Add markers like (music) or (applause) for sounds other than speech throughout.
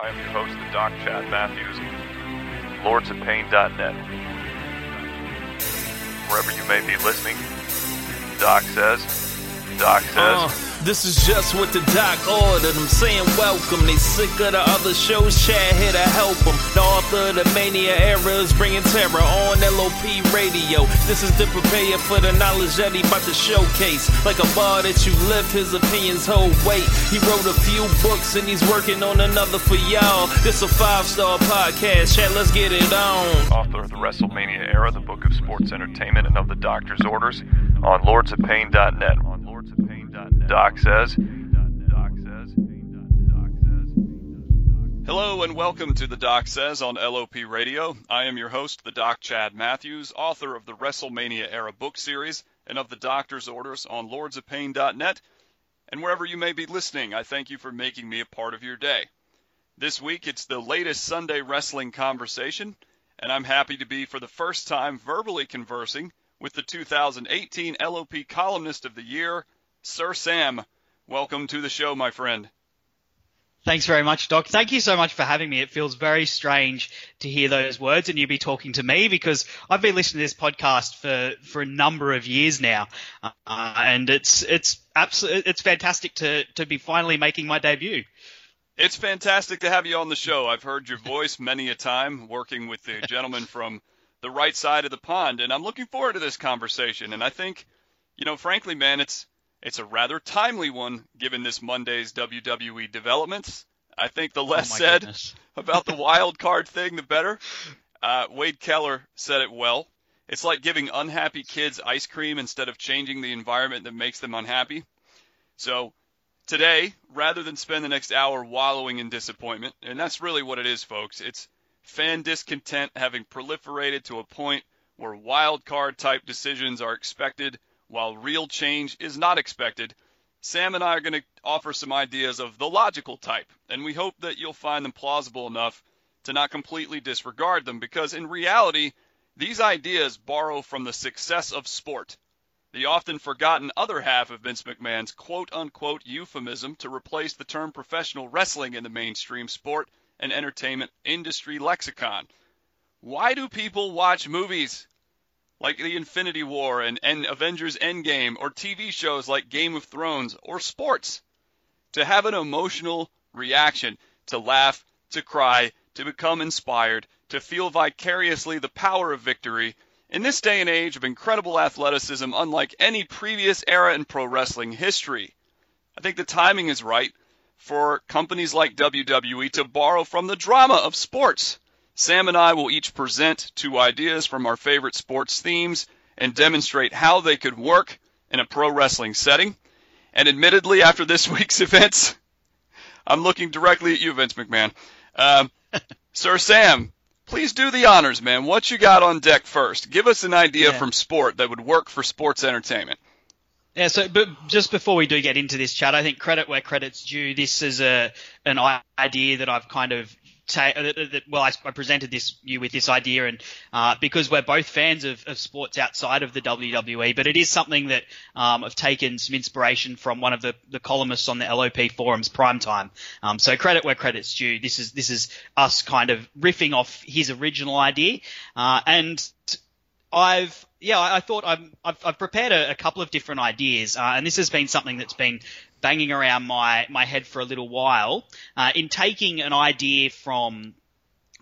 I am your host, the Doc Chad Matthews, lordsofpain.net. Wherever you may be listening, Doc says, Doc says. Uh. This is just what the doc ordered. I'm saying welcome. They sick of the other shows. Chad here to help them. The author of the mania era is bringing terror on LOP radio. This is to prepare for the knowledge that he about to showcase. Like a bar that you lift, his opinions hold weight. He wrote a few books and he's working on another for y'all. This a five star podcast. Chad, let's get it on. Author of the WrestleMania era, the book of sports entertainment, and of the doctor's orders. On lordsofpain.net. Doc says. Hello and welcome to the Doc Says on LOP Radio. I am your host, the Doc Chad Matthews, author of the WrestleMania era book series and of the Doctor's Orders on lordsofpain.net. And wherever you may be listening, I thank you for making me a part of your day. This week it's the latest Sunday wrestling conversation, and I'm happy to be for the first time verbally conversing with the 2018 LOP Columnist of the Year, Sir Sam, welcome to the show, my friend. Thanks very much, Doc. Thank you so much for having me. It feels very strange to hear those words and you be talking to me because I've been listening to this podcast for, for a number of years now, uh, and it's it's absolutely it's fantastic to to be finally making my debut. It's fantastic to have you on the show. I've heard your voice many a time working with the gentleman (laughs) from the right side of the pond, and I'm looking forward to this conversation. And I think, you know, frankly, man, it's it's a rather timely one given this Monday's WWE developments. I think the less oh said goodness. (laughs) about the wild card thing, the better. Uh, Wade Keller said it well. It's like giving unhappy kids ice cream instead of changing the environment that makes them unhappy. So today, rather than spend the next hour wallowing in disappointment, and that's really what it is, folks, it's fan discontent having proliferated to a point where wild card type decisions are expected while real change is not expected, Sam and I are going to offer some ideas of the logical type, and we hope that you'll find them plausible enough to not completely disregard them because in reality, these ideas borrow from the success of sport, the often forgotten other half of Vince McMahon's quote unquote euphemism to replace the term professional wrestling in the mainstream sport and entertainment industry lexicon. Why do people watch movies? Like the Infinity War and, and Avengers Endgame, or TV shows like Game of Thrones, or sports. To have an emotional reaction, to laugh, to cry, to become inspired, to feel vicariously the power of victory, in this day and age of incredible athleticism unlike any previous era in pro wrestling history. I think the timing is right for companies like WWE to borrow from the drama of sports Sam and I will each present two ideas from our favorite sports themes and demonstrate how they could work in a pro wrestling setting. And admittedly, after this (laughs) week's events, I'm looking directly at you, Vince McMahon. Um, (laughs) Sir Sam, please do the honors, man. What you got on deck first? Give us an idea Yeah. from sport that would work for sports entertainment. Yeah, so but just before we do get into this chat, I think credit where credit's due. This is a an idea that I've kind of ta- uh, that, well, I, I presented this you with this idea, and uh, because we're both fans of, of sports outside of the WWE, but it is something that um, I've taken some inspiration from one of the, the columnists on the LOP forums, Primetime. Um, so credit where credit's due. This is this is us kind of riffing off his original idea, uh, and I've yeah, I I thought I've, I've prepared a, a couple of different ideas, uh, and this has been something that's been banging around my, my head for a little while. Uh, in taking an idea from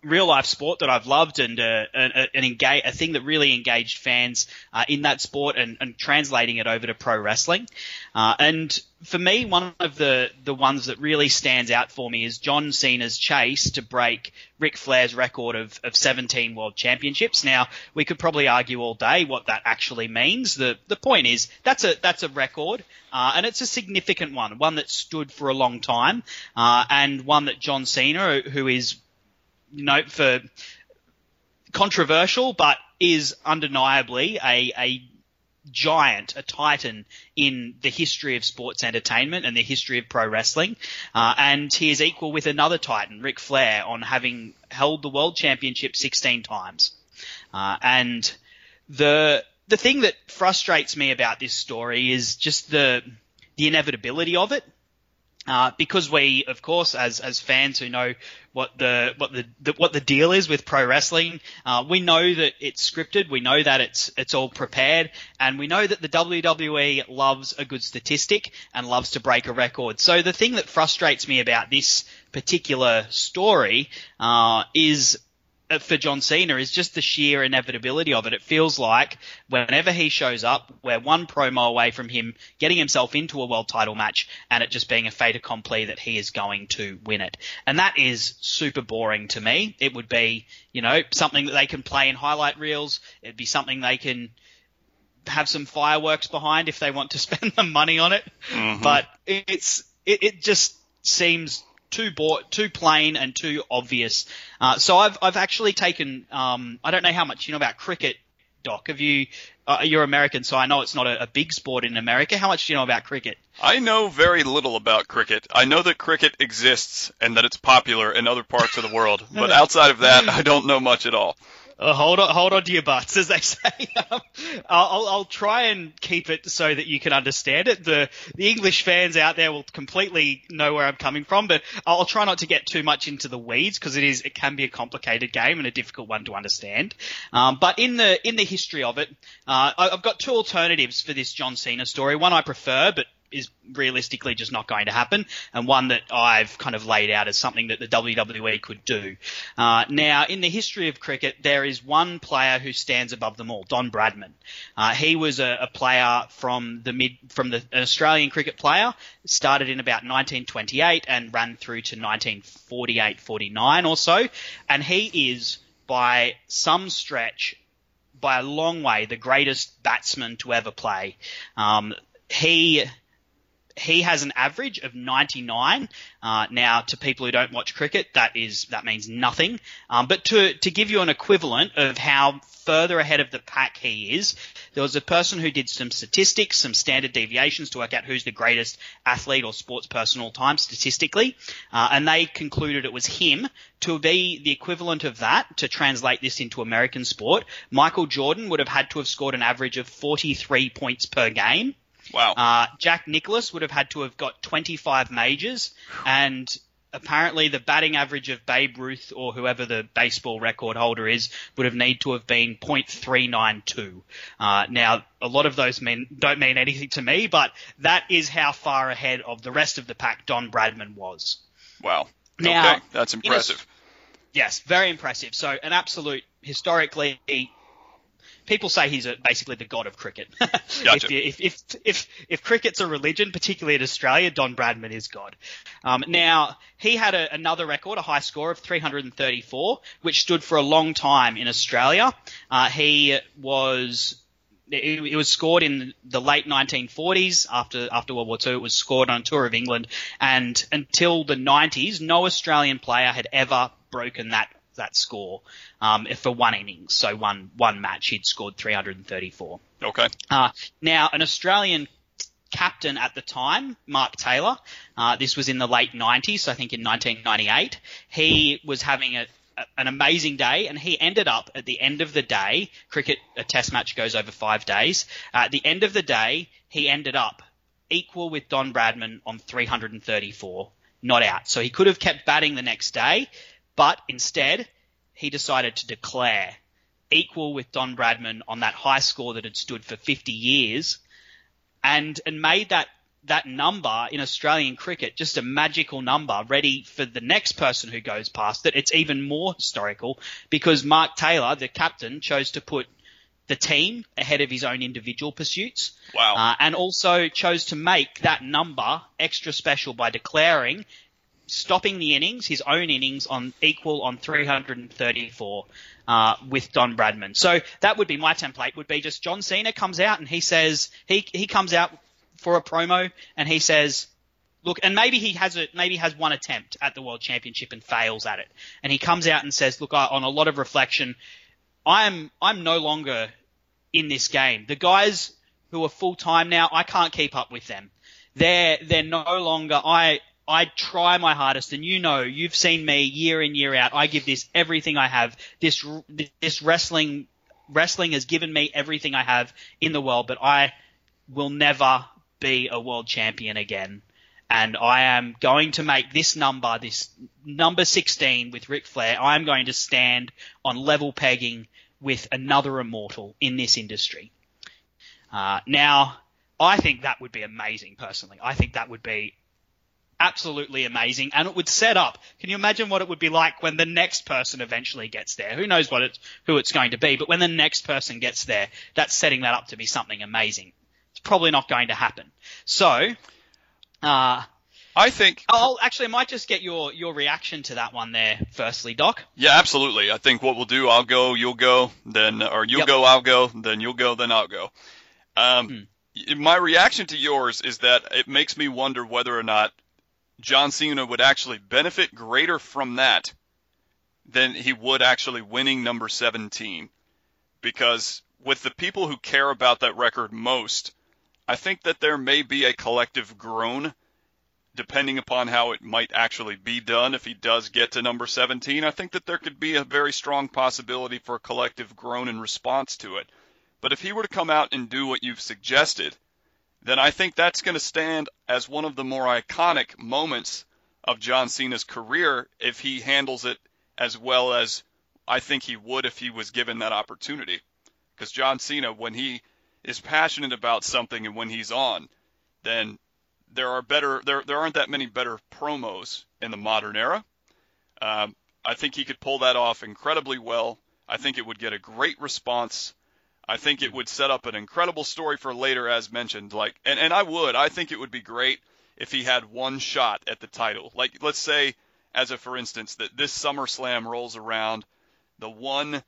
real life sport that I've loved and uh, an, an engage, a thing that really engaged fans uh, in that sport and, and translating it over to pro wrestling. Uh, and for me, one of the, the ones that really stands out for me is John Cena's chase to break Ric Flair's record of, of 17 world championships. Now, we could probably argue all day what that actually means. The, the point is, that's a, that's a record, uh, and it's a significant one, one that stood for a long time, uh, and one that John Cena, who is know, for controversial, but is undeniably a, a giant, a titan in the history of sports entertainment and the history of pro wrestling. Uh, and he is equal with another titan, Ric Flair, on having held the world championship 16 times. Uh, and the the thing that frustrates me about this story is just the the inevitability of it. Uh, because we, of course, as as fans who know what the what the, the what the deal is with pro wrestling, uh, we know that it's scripted. We know that it's it's all prepared, and we know that the WWE loves a good statistic and loves to break a record. So the thing that frustrates me about this particular story uh, is for John Cena is just the sheer inevitability of it. It feels like whenever he shows up, we're one promo away from him getting himself into a world title match and it just being a fait accompli that he is going to win it. And that is super boring to me. It would be, you know, something that they can play in highlight reels. It'd be something they can have some fireworks behind if they want to (laughs) spend the money on it. Mhm. But it's, it, it just seems too bo- too plain and too obvious. Uh, so I've I've actually taken um, I don't know how much you know about cricket, Doc. Have you? Uh, you're American, so I know it's not a, a big sport in America. How much do you know about cricket? I know very little about cricket. I know that cricket exists and that it's popular in other parts of the world, but (laughs) outside of that, I don't know much at all. Uh, hold on, hold on to your butts, as they (laughs) say. Um, I'll, I'll try and keep it so that you can understand it. The the English fans out there will completely know where I'm coming from, but I'll try not to get too much into the weeds because it is it can be a complicated game and a difficult one to understand. Um, but in the in the history of it, uh, I- I've got two alternatives for this John Cena story. One I prefer, but is realistically just not going to happen, and one that I've kind of laid out as something that the WWE could do. Uh, now, in the history of cricket, there is one player who stands above them all, Don Bradman. Uh, he was a, a player from the mid, from the an Australian cricket player, started in about 1928 and ran through to 1948, 49 or so, and he is by some stretch by a long way the greatest batsman to ever play. Um, he he has an average of 99. Uh, now, to people who don't watch cricket, that is that means nothing. Um, but to to give you an equivalent of how further ahead of the pack he is, there was a person who did some statistics, some standard deviations to work out who's the greatest athlete or sports person all time statistically, uh, and they concluded it was him. To be the equivalent of that, to translate this into American sport, Michael Jordan would have had to have scored an average of 43 points per game. Wow. Uh, Jack Nicklaus would have had to have got 25 majors, and apparently the batting average of Babe Ruth or whoever the baseball record holder is would have need to have been .392. Uh, now, a lot of those mean, don't mean anything to me, but that is how far ahead of the rest of the pack Don Bradman was. wow. now, okay, that's in a- impressive. Yes, very impressive. So an absolute historically. People say he's a, basically the god of cricket. (laughs) Gotcha. if, you- if, if if if cricket's a religion, particularly in Australia, Don Bradman is god. Um, now he had a, another record, a high score of 334, which stood for a long time in Australia. Uh, he was it, it was scored in the late 1940s after after World War II. It was scored on a tour of England, and until the 90s, no Australian player had ever broken that that score um, for one innings. So one one match, he'd scored 334. Okay. Uh, now, an Australian captain at the time, Mark Taylor, uh, this was in the late 90s, so I think in 1998, he was having a, a- an amazing day, and he ended up at the end of the day. Cricket, a test match goes over five days. Uh, at the end of the day, he ended up equal with Don Bradman on 334, not out. So he could have kept batting the next day, but instead he decided to declare equal with Don Bradman on that high score that had stood for 50 years, and and made that that number in Australian cricket just a magical number, ready for the next person who goes past it. It's even more historical because Mark Taylor, the captain, chose to put the team ahead of his own individual pursuits. Wow. Uh, and also chose to make that number extra special by declaring stopping the innings, his own innings, on equal on 334 uh, with Don Bradman. So that would be my template. Would be just John Cena comes out and he says he he comes out for a promo and he says. Look, and maybe he has a maybe has one attempt at the world championship and fails at it, and he comes out and says, "Look, I, on a lot of reflection, I'm I'm no longer in this game. The guys who are full time now, I can't keep up with them. They're they're no longer. I I try my hardest, and you know, you've seen me year in year out. I give this everything I have. This this wrestling wrestling has given me everything I have in the world, but I will never be a world champion again. and I am going to make this number, this number 16 with Ric Flair, I am going to stand on level pegging with another immortal in this industry. Uh, now, I think that would be amazing personally. I think that would be absolutely amazing and it would set up can you imagine what it would be like when the next person eventually gets there who knows what it's who it's going to be but when the next person gets there that's setting that up to be something amazing it's probably not going to happen so uh I think. Oh, actually, I might just get your your reaction to that one there. Firstly, Doc. Yeah, absolutely. I think what we'll do, I'll go, you'll go, then, or you'll Yep. go, I'll go, then you'll go, then I'll go. Um, My reaction to yours is that it makes me wonder whether or not John Cena would actually benefit greater from that than he would actually winning number 17. Because with the people who care about that record most, I think that there may be a collective groan depending upon how it might actually be done if he does get to number 17, I think that there could be a very strong possibility for a collective groan in response to it. But if he were to come out and do what you've suggested, then I think that's going to stand as one of the more iconic moments of John Cena's career if he handles it as well as I think he would if he was given that opportunity. Because John Cena, when he is passionate about something and when he's on, then there are better there there aren't that many better promos in the modern era. Um, I think he could pull that off incredibly well. I think it would get a great response. I think it hmm. would set up an incredible story for later, as mentioned. Like, and and I would. I think it would be great if he had one shot at the title. Like, let's say, as a for instance, that this SummerSlam rolls around, the one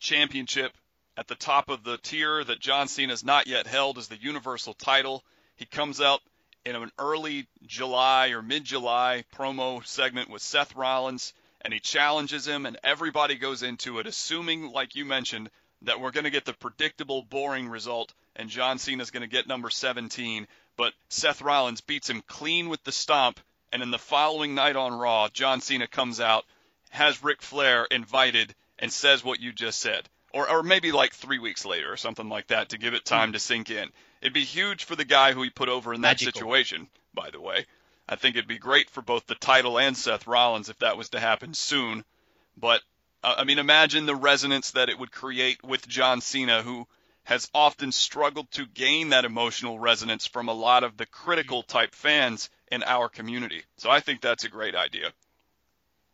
championship at the top of the tier that John Cena's not yet held is the Universal title. He comes out in an early July or mid July promo segment with Seth Rollins and he challenges him and everybody goes into it assuming like you mentioned that we're going to get the predictable boring result and John Cena's going to get number 17 but Seth Rollins beats him clean with the stomp and in the following night on Raw John Cena comes out has Ric Flair invited and says what you just said or or maybe like 3 weeks later or something like that to give it time to sink in It'd be huge for the guy who he put over in that Magical. situation, by the way. I think it'd be great for both the title and Seth Rollins if that was to happen soon. But, uh, I mean, imagine the resonance that it would create with John Cena, who has often struggled to gain that emotional resonance from a lot of the critical type fans in our community. So I think that's a great idea.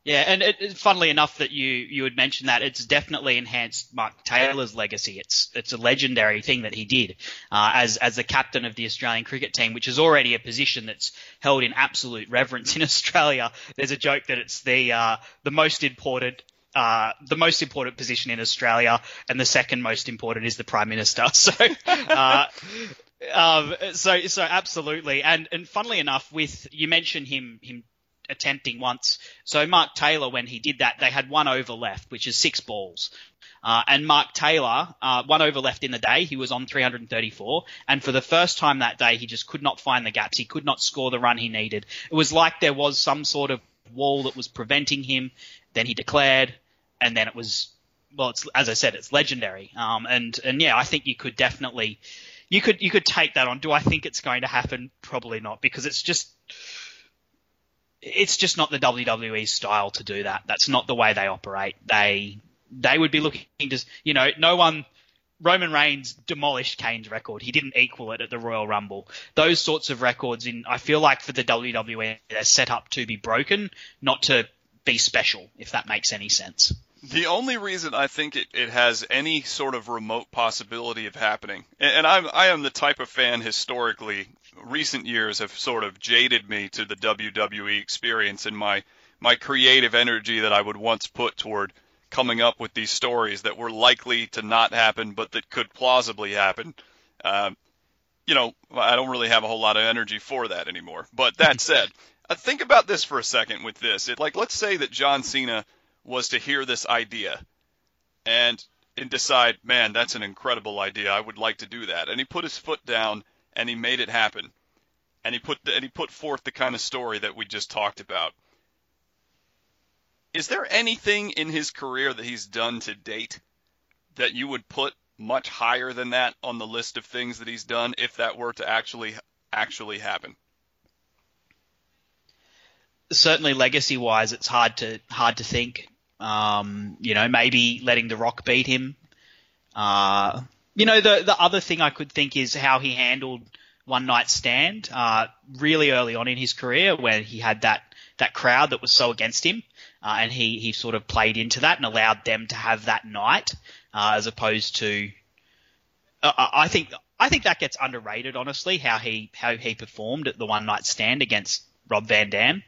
Yeah, and it, it- funnily enough that you you had mentioned that it's definitely enhanced Mark Taylor's legacy. It's it's a legendary thing that he did uh, as as the captain of the Australian cricket team, which is already a position that's held in absolute reverence in (laughs) Australia. There's a joke that it's the uh, the most important. Uh, the most important position in Australia, and the second most important is the prime minister. (laughs) So, uh, um, so, so absolutely, and and funnily enough, with you mentioned him him attempting once. So Mark Taylor, when he did that, they had one over left, which is six balls. Uh, and Mark Taylor, uh, one over left in the day, he was on 334, and for the first time that day, he just could not find the gaps. He could not score the run he needed. It was like there was some sort of wall that was preventing him. Then he declared, and then it was, well, it's as I said, it's legendary. Um, and and yeah, I think you could definitely, you could you could take that on. Do I think it's going to happen? Probably not, because it's just it's just not the WWE style to do that. That's not the way they operate. They they would be looking to you know no one. Roman Reigns demolished Kane's record. He didn't equal it at the Royal Rumble. Those sorts of records in I feel like for the WWE they're set up to be broken, not to be special, if that makes any sense. The only reason I think it, it has any sort of remote possibility of happening, and, and I'm I am the type of fan historically, recent years have sort of jaded me to the WWE experience and my my creative energy that I would once put toward coming up with these stories that were likely to not happen, but that could plausibly happen. Um, you know, I don't really have a whole lot of energy for that anymore. But that (laughs) said, Uh, think about this for a second with this. It, like, let's say that John Cena was to hear this idea and and decide, man, that's an incredible idea. I would like to do that. And he put his foot down and he made it happen. And he put and he put forth the kind of story that we just talked about. Is there anything in his career that he's done to date that you would put much higher than that on the list of things that he's done if that were to actually actually happen? Certainly legacy wise, it's hard to hard to think. Um, you know, maybe letting The Rock beat him. Uh, you know, the the other thing I could think is how he handled one night stand uh, really early on in his career, where he had that that crowd that was so against him, uh, and he he sort of played into that and allowed them to have that night, uh, as opposed to. I think I think that gets underrated, honestly, how he how he performed at the one night stand against Rob Van Dam.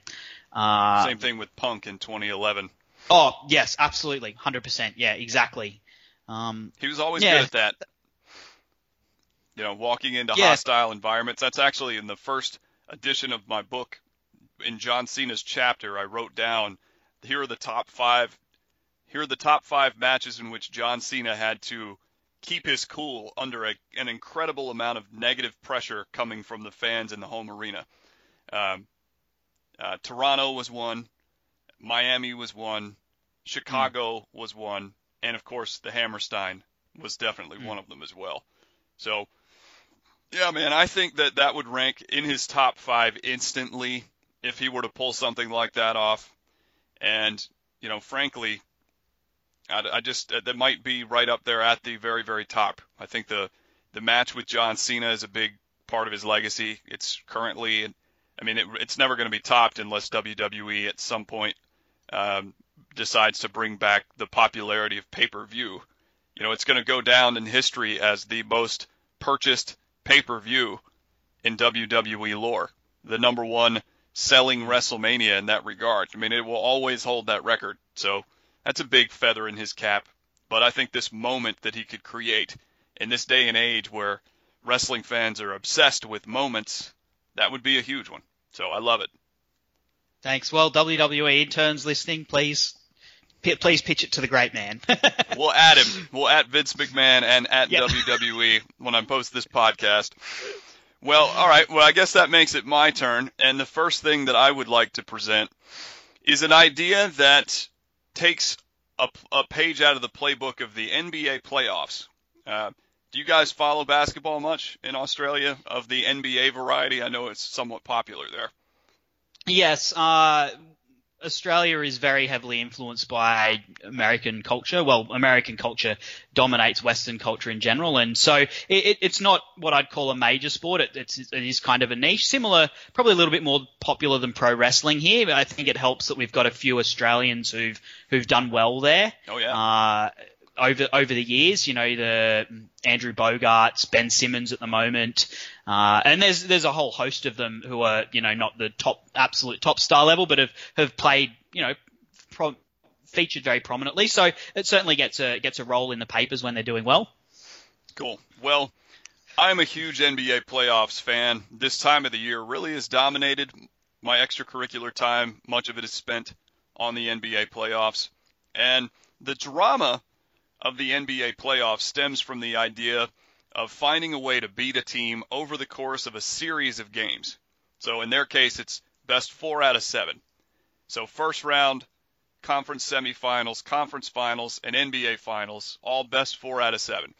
Uh, Same thing with Punk in 2011. Oh yes, absolutely, hundred percent. Yeah, exactly. Um, He was always Yeah. good at that. You know, walking into Yeah. hostile environments. That's actually in the first edition of my book. In John Cena's chapter, I wrote down here are the top five. Here are the top five matches in which John Cena had to keep his cool under a, an incredible amount of negative pressure coming from the fans in the home arena. Um, uh, Toronto was one, Miami was one, Chicago was one, and of course the Hammerstein was definitely Hmm. one of them as well. So, yeah, man, I think that that would rank in his top five instantly if he were to pull something like that off. And you know, frankly, I, I just uh, that might be right up there at the very, very top. I think the the match with John Cena is a big part of his legacy. It's currently, I mean, it, it's never going to be topped unless WWE at some point um, decides to bring back the popularity of pay-per-view. You know, it's going to go down in history as the most purchased pay-per-view in WWE lore, the number one selling WrestleMania in that regard. I mean, it will always hold that record. So that's a big feather in his cap. But I think this moment that he could create in this day and age where wrestling fans are obsessed with moments, that would be a huge one. So I love it. thanks. Well, WWE interns listening, please, p- please pitch it to the great man. (laughs) We'll add him. We'll at Vince McMahon and at Yep. WWE when I post this podcast. Well, all right. Well, I guess that makes it my turn. And the first thing that I would like to present is an idea that takes a, a page out of the playbook of the NBA playoffs. Uh, do you guys follow basketball much in Australia of the NBA variety? I know it's somewhat popular there. Yes, uh, Australia is very heavily influenced by American culture. Well, American culture dominates Western culture in general, and so it, it, it's not what I'd call a major sport. It, it's, it is kind of a niche, similar, probably a little bit more popular than pro wrestling here. But I think it helps that we've got a few Australians who've who've done well there. Oh yeah. Uh, over over the years, you know, the Andrew Boguts, Ben Simmons at the moment, uh, and there's there's a whole host of them who are you know not the top absolute top star level, but have have played you know pro- featured very prominently. So it certainly gets a gets a role in the papers when they're doing well. Cool. Well, I'm a huge NBA playoffs fan. This time of the year really has dominated my extracurricular time. Much of it is spent on the NBA playoffs. And the drama of the NBA playoffs stems from the idea of finding a way to beat a team over the course of a series of games. So in their case, it's best four out of seven. So first round, conference semifinals, conference finals, and NBA finals, all best four out of seven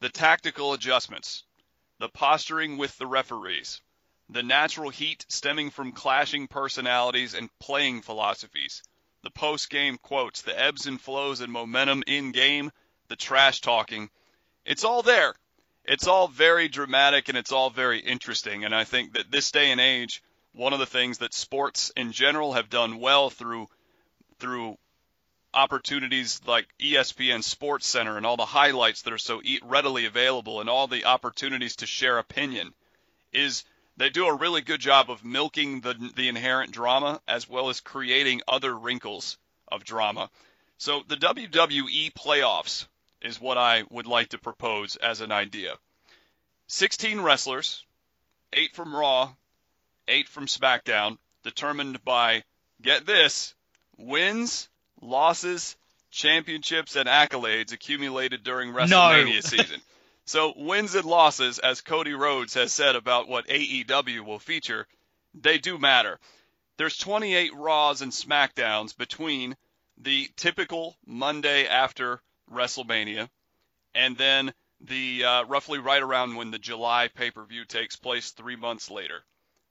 the tactical adjustments, the posturing with the referees, the natural heat stemming from clashing personalities and playing philosophies, the post game quotes, the ebbs and flows and momentum in game, the trash talking. It's all there. It's all very dramatic and it's all very interesting. And I think that this day and age, one of the things that sports in general have done well through through opportunities like ESPN Sports Center and all the highlights that are so readily available and all the opportunities to share opinion is they do a really good job of milking the the inherent drama as well as creating other wrinkles of drama. So the WWE playoffs is what I would like to propose as an idea. 16 wrestlers, 8 from Raw, 8 from SmackDown, determined by get this, wins losses, championships, and accolades accumulated during WrestleMania season. So wins and losses, as Cody Rhodes has said about what AEW will feature, they do matter. There's 28 Raws and SmackDowns between the typical Monday after WrestleMania and then the uh, roughly right around when the July pay-per-view takes place three months later.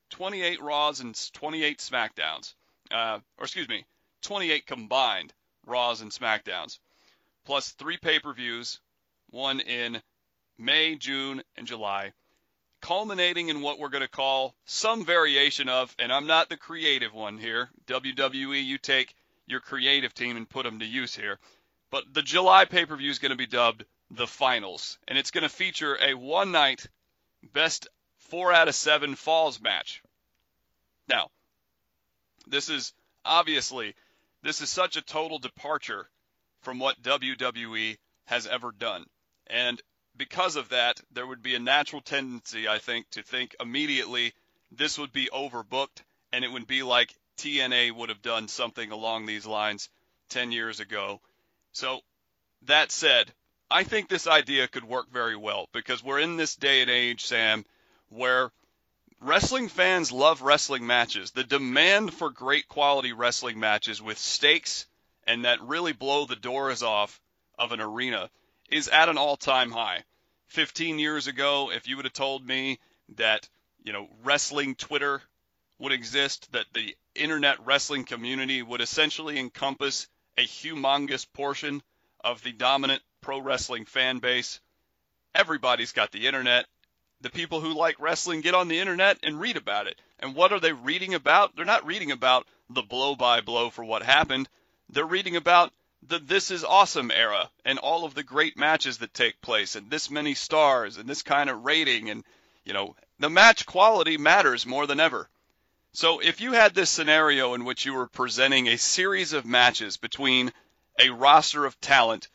28 Raws and 28 SmackDowns. uh, or excuse me, 28 combined Raws and SmackDowns, plus three pay-per-views, one in May, June, and July, culminating in what we're going to call some variation of, and I'm not the creative one here. WWE, you take your creative team and put them to use here. But the July pay per view is going to be dubbed the finals, and it's going to feature a one night best four out of seven falls match. Now, this is obviously this is such a total departure from what WWE has ever done. And because of that, there would be a natural tendency, I think, to think immediately this would be overbooked and it would be like TNA would have done something along these lines 10 years ago. So, that said, I think this idea could work very well because we're in this day and age, Sam, where wrestling fans love wrestling matches. The demand for great quality wrestling matches with stakes and that really blow the doors off of an arena is at an all-time high. 15 years ago, if you would have told me that, you know, wrestling Twitter would exist, that the internet wrestling community would essentially encompass a humongous portion of the dominant pro wrestling fan base. Everybody's got the internet. The people who like wrestling get on the internet and read about it. And what are they reading about? They're not reading about the blow by blow for what happened. They're reading about the This Is Awesome era and all of the great matches that take place and this many stars and this kind of rating and, you know, the match quality matters more than ever. So if you had this scenario in which you were presenting a series of matches between a roster of talent,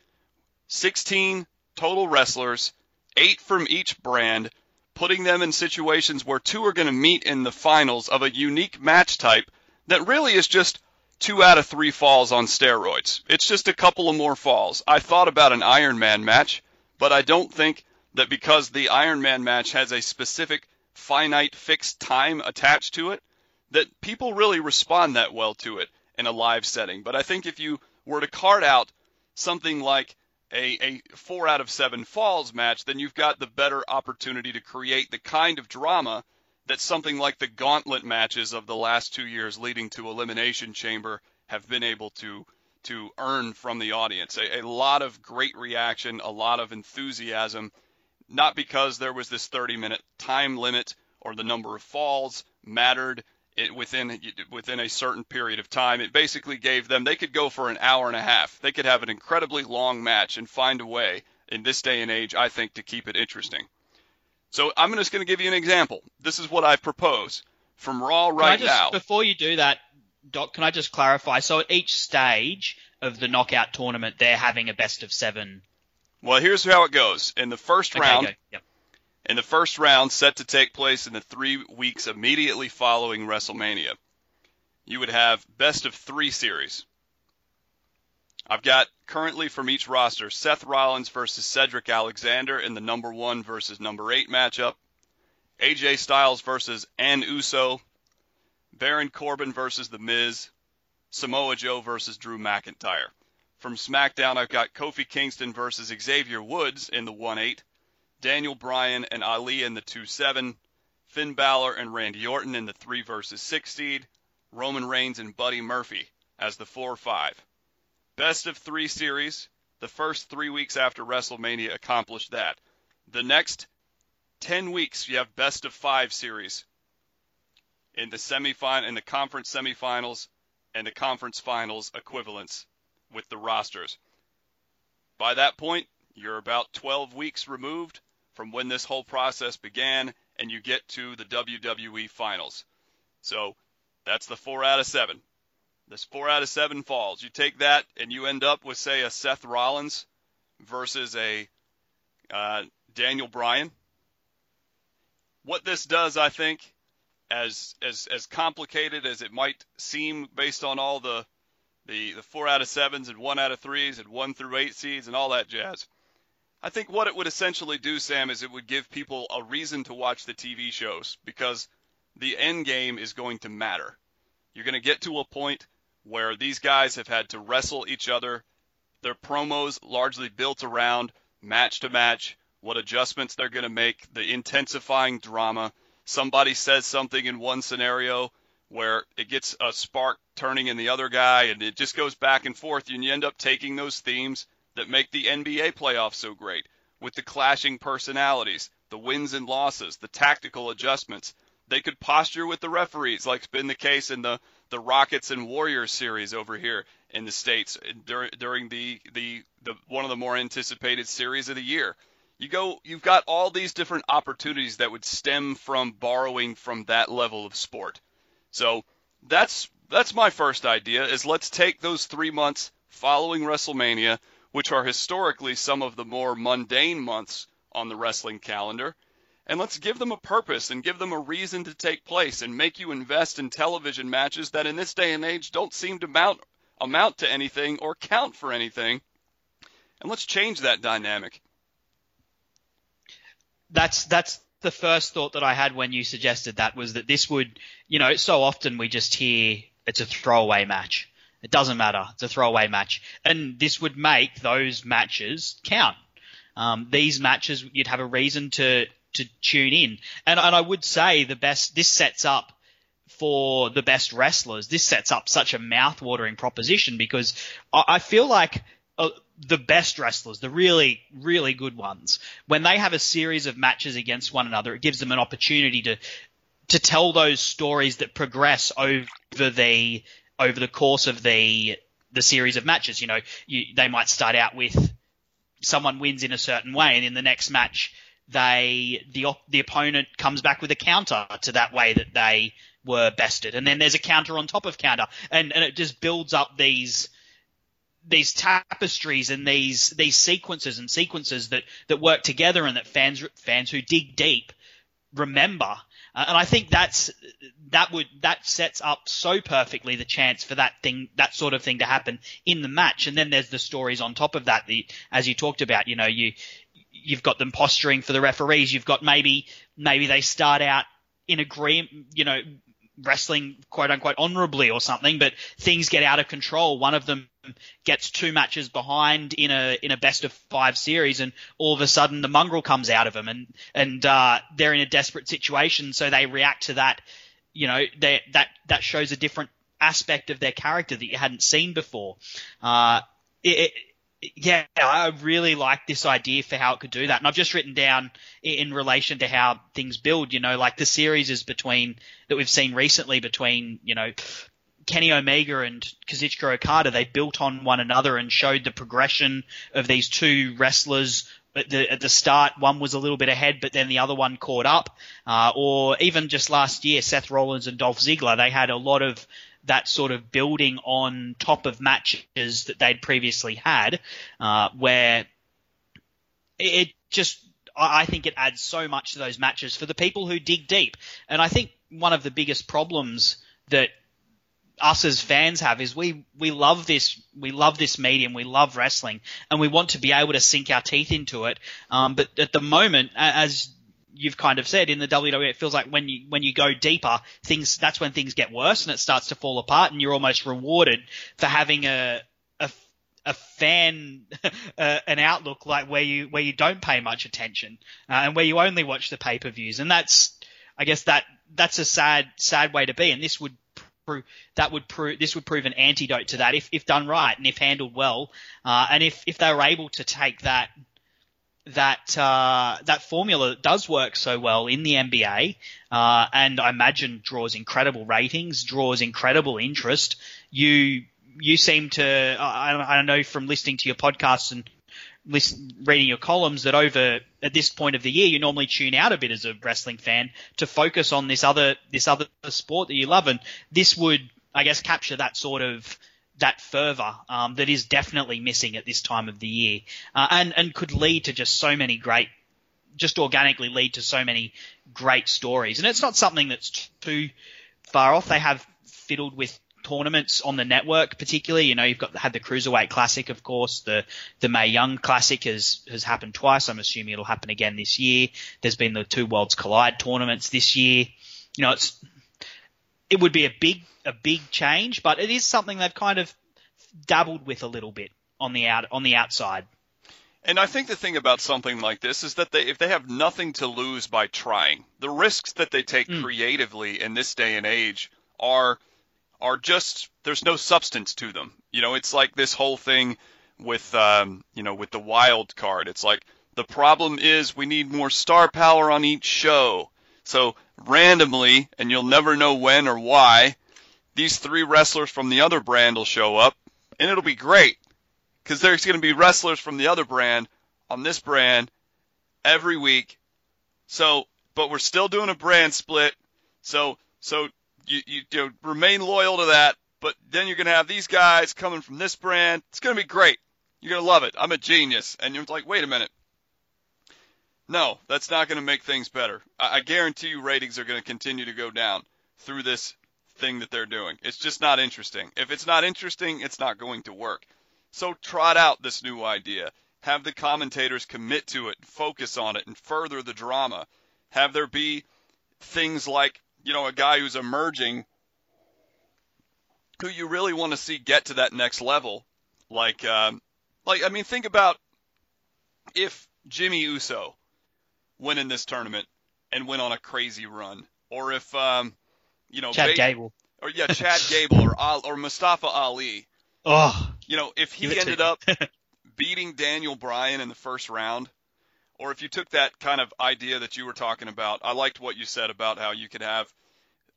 16 total wrestlers, eight from each brand, putting them in situations where two are going to meet in the finals of a unique match type that really is just two out of three falls on steroids. It's just a couple of more falls. I thought about an Iron Man match, but I don't think that because the Iron Man match has a specific finite fixed time attached to it, that people really respond that well to it in a live setting. But I think if you were to card out something like a, a four out of seven falls match, then you've got the better opportunity to create the kind of drama that something like the gauntlet matches of the last two years leading to Elimination Chamber have been able to to earn from the audience. A, a lot of great reaction, a lot of enthusiasm, not because there was this 30 minute time limit or the number of falls mattered it within within a certain period of time. It basically gave them they could go for an hour and a half. They could have an incredibly long match and find a way in this day and age, I think, to keep it interesting. So I'm just going to give you an example. This is what I propose from Raw right just, now. Before you do that, Doc, can I just clarify? So at each stage of the knockout tournament, they're having a best of seven. Well, here's how it goes. In the first Okay, round. Yep. in the first round set to take place in the three weeks immediately following WrestleMania. You would have best of three series. I've got currently from each roster Seth Rollins versus Cedric Alexander in the number one versus number eight matchup, AJ Styles versus An Uso, Baron Corbin versus The Miz, Samoa Joe versus Drew McIntyre. From SmackDown, I've got Kofi Kingston versus Xavier Woods in the 1 8, Daniel Bryan and Ali in the 2 7, Finn Balor and Randy Orton in the 3 versus 6 seed, Roman Reigns and Buddy Murphy as the 4 5. Best of three series. The first three weeks after WrestleMania accomplished that. The next 10 weeks, you have best of five series in the semifinal, in the conference semifinals, and the conference finals equivalents with the rosters. By that point, you're about 12 weeks removed from when this whole process began, and you get to the WWE finals. So that's the four out of seven. This four out of seven falls. You take that, and you end up with, say, a Seth Rollins versus a uh, Daniel Bryan. What this does, I think, as as as complicated as it might seem based on all the the, the four out of sevens and one out of threes and one through eight seeds and all that jazz. I think what it would essentially do, Sam, is it would give people a reason to watch the TV shows because the end game is going to matter. You're going to get to a point where these guys have had to wrestle each other. Their promos largely built around match to match, what adjustments they're going to make, the intensifying drama. Somebody says something in one scenario where it gets a spark turning in the other guy and it just goes back and forth and you end up taking those themes that make the NBA playoffs so great with the clashing personalities, the wins and losses, the tactical adjustments. They could posture with the referees, like's been the case in the, the Rockets and Warriors series over here in the states during, during the, the the one of the more anticipated series of the year. You go, you've got all these different opportunities that would stem from borrowing from that level of sport. So that's that's my first idea is let's take those three months following WrestleMania, which are historically some of the more mundane months on the wrestling calendar, and let's give them a purpose and give them a reason to take place and make you invest in television matches that in this day and age don't seem to mount, amount to anything or count for anything. And let's change that dynamic. That's that's the first thought that I had when you suggested that was that this would, you know, so often we just hear it's a throwaway match. It doesn't matter. It's a throwaway match. And this would make those matches count. Um, these matches, you'd have a reason to, to tune in. And, and I would say the best, this sets up for the best wrestlers. This sets up such a mouth-watering proposition because I, I feel like uh, the best wrestlers, the really, really good ones, when they have a series of matches against one another, it gives them an opportunity to to tell those stories that progress over the over the course of the the series of matches. You know, you, they might start out with someone wins in a certain way, and in the next match, they the the opponent comes back with a counter to that way that they were bested, and then there's a counter on top of counter, and and it just builds up these these tapestries and these these sequences and sequences that that work together and that fans fans who dig deep remember. Uh, and I think that's that would that sets up so perfectly the chance for that thing that sort of thing to happen in the match. And then there's the stories on top of that, the as you talked about. You know, you you've got them posturing for the referees. You've got maybe maybe they start out in agreement, you know, wrestling quote unquote honorably or something, but things get out of control. One of them gets two matches behind in a in a best of five series, and all of a sudden the mongrel comes out of them, and and uh, they're in a desperate situation, so they react to that. You know, they, that that shows a different aspect of their character that you hadn't seen before. Uh, it, yeah, I really like this idea for how it could do that. And I've just written down in relation to how things build, you know, like the series is between that we've seen recently between, you know, Kenny Omega and Kazuchika Okada, they built on one another and showed the progression of these two wrestlers at the, at the start. One was a little bit ahead, but then the other one caught up. Uh, or even just last year, Seth Rollins and Dolph Ziggler, they had a lot of that sort of building on top of matches that they'd previously had, uh, where it just, I think it adds so much to those matches for the people who dig deep. And I think one of the biggest problems that us as fans have is we we love this we love this medium we love wrestling and we want to be able to sink our teeth into it um, but at the moment as you've kind of said in the WWE, it feels like when you when you go deeper, things that's when things get worse and it starts to fall apart, and you're almost rewarded for having a a, a fan (laughs) uh, an outlook like where you where you don't pay much attention uh, and where you only watch the pay per views, and that's I guess that that's a sad sad way to be, and this would prove that would prove this would prove an antidote to that if if done right and if handled well, uh, and if if they were able to take that that uh, that formula does work so well in the NBA, uh, and I imagine draws incredible ratings, draws incredible interest. You you seem to I, I know from listening to your podcasts and listen, reading your columns that over at this point of the year you normally tune out a bit as a wrestling fan to focus on this other this other sport that you love, and this would I guess capture that sort of that fervor um, that is definitely missing at this time of the year, uh, and and could lead to just so many great, just organically lead to so many great stories. And it's not something that's too far off. They have fiddled with tournaments on the network, particularly. You know, you've got had the Cruiserweight Classic, of course. The the Mae Young Classic has has happened twice. I'm assuming it'll happen again this year. There's been the two Worlds Collide tournaments this year. You know, it's it would be a big a big change, but it is something they've kind of dabbled with a little bit on the out on the outside. And I think the thing about something like this is that they, if they have nothing to lose by trying, the risks that they take mm. creatively in this day and age are are just there's no substance to them. You know, it's like this whole thing with um, you know with the wild card. It's like the problem is we need more star power on each show. So randomly, and you'll never know when or why, these three wrestlers from the other brand will show up, and it'll be great because there's going to be wrestlers from the other brand on this brand every week. So, but we're still doing a brand split. So, so you, you, you remain loyal to that. But then you're going to have these guys coming from this brand. It's going to be great. You're going to love it. I'm a genius. And you're like, wait a minute. No, that's not going to make things better. I, I guarantee you ratings are going to continue to go down through this thing that they're doing. It's just not interesting. If it's not interesting, it's not going to work. So trot out this new idea. Have the commentators commit to it, focus on it, and further the drama. Have there be things like, you know, a guy who's emerging who you really want to see get to that next level. Like, um, like I mean, think about if Jimmy Uso went in this tournament and went on a crazy run, or if um, you know, Chad ba- Gable. or yeah, Chad Gable or Al- or Mustafa Ali. Oh, You know, if he Give it to ended up (laughs) beating Daniel Bryan in the first round, or if you took that kind of idea that you were talking about, I liked what you said about how you could have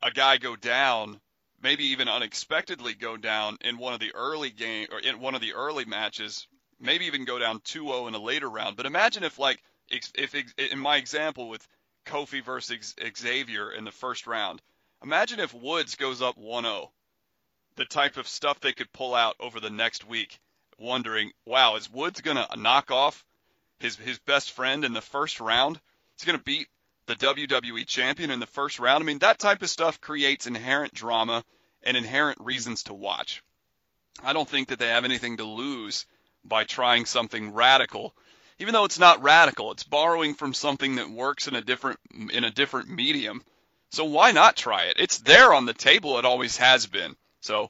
a guy go down, maybe even unexpectedly go down in one of the early game or in one of the early matches, maybe even go down 2-0 in a later round. But imagine if like if, if in my example with Kofi versus Xavier in the first round, imagine if Woods goes up 1-0 the type of stuff they could pull out over the next week, wondering, wow, is Woods to knock off his his best friend in the first round? He's to beat the WWE champion in the first round. I mean, that type of stuff creates inherent drama and inherent reasons to watch. I don't think that they have anything to lose by trying something radical. Even though it's not radical, it's borrowing from something that works in a different in a different medium. So why not try it? It's there on the table. It always has been. So,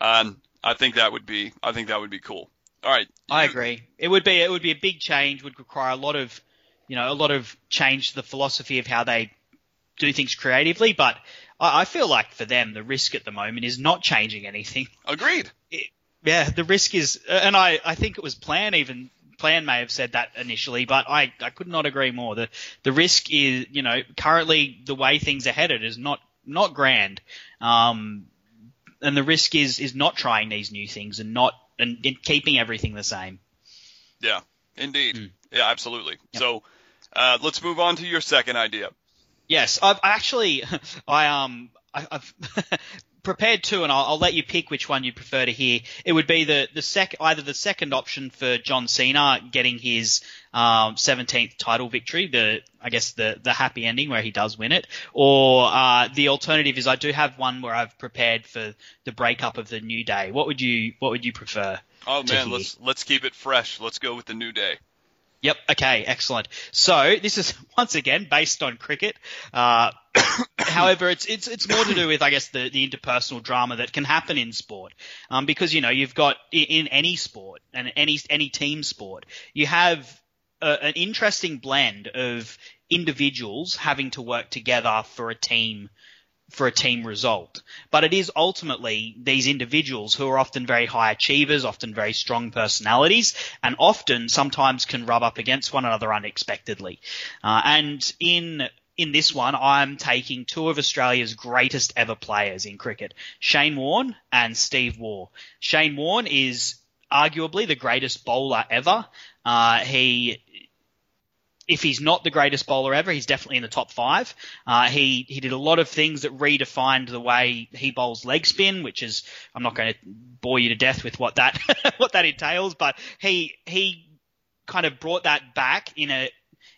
um, I think that would be I think that would be cool. All right, I agree. It would be it would be a big change. Would require a lot of, you know, a lot of change to the philosophy of how they do things creatively. But I, I feel like for them, the risk at the moment is not changing anything. Agreed. Yeah, the risk is, and I, I think it was planned even Plan may have said that initially, but I, I could not agree more. The the risk is, you know, currently the way things are headed is not not grand, um, and the risk is is not trying these new things and not and, and keeping everything the same. Yeah, indeed. Mm. Yeah, absolutely. So, uh, let's move on to your second idea. Yes, I've actually, (laughs) I um, I, I've (laughs) prepared two, and I'll, I'll let you pick which one you prefer to hear. It would be the the sec either the second option for John Cena getting his um, 17th title victory, the I guess the the happy ending where he does win it, or uh, the alternative is I do have one where I've prepared for the breakup of the New Day. What would you What would you prefer? Oh man, hear. let's let's keep it fresh. Let's go with the new day. Yep. Okay. Excellent. So this is (laughs) once again based on cricket. Uh, (coughs) however, it's it's it's more to do with I guess the, the interpersonal drama that can happen in sport, um, because you know you've got in, in any sport and any any team sport you have a, an interesting blend of individuals having to work together for a team for a team result. But it is ultimately these individuals who are often very high achievers, often very strong personalities, and often sometimes can rub up against one another unexpectedly. Uh, and in in this one, I'm taking two of Australia's greatest ever players in cricket, Shane Warne and Steve Waugh. Shane Warne is arguably the greatest bowler ever. Uh, he if he's not the greatest bowler ever, he's definitely in the top five. Uh, he he did a lot of things that redefined the way he bowls leg spin, which is I'm not going to bore you to death with what that (laughs) what that entails, but he he kind of brought that back in a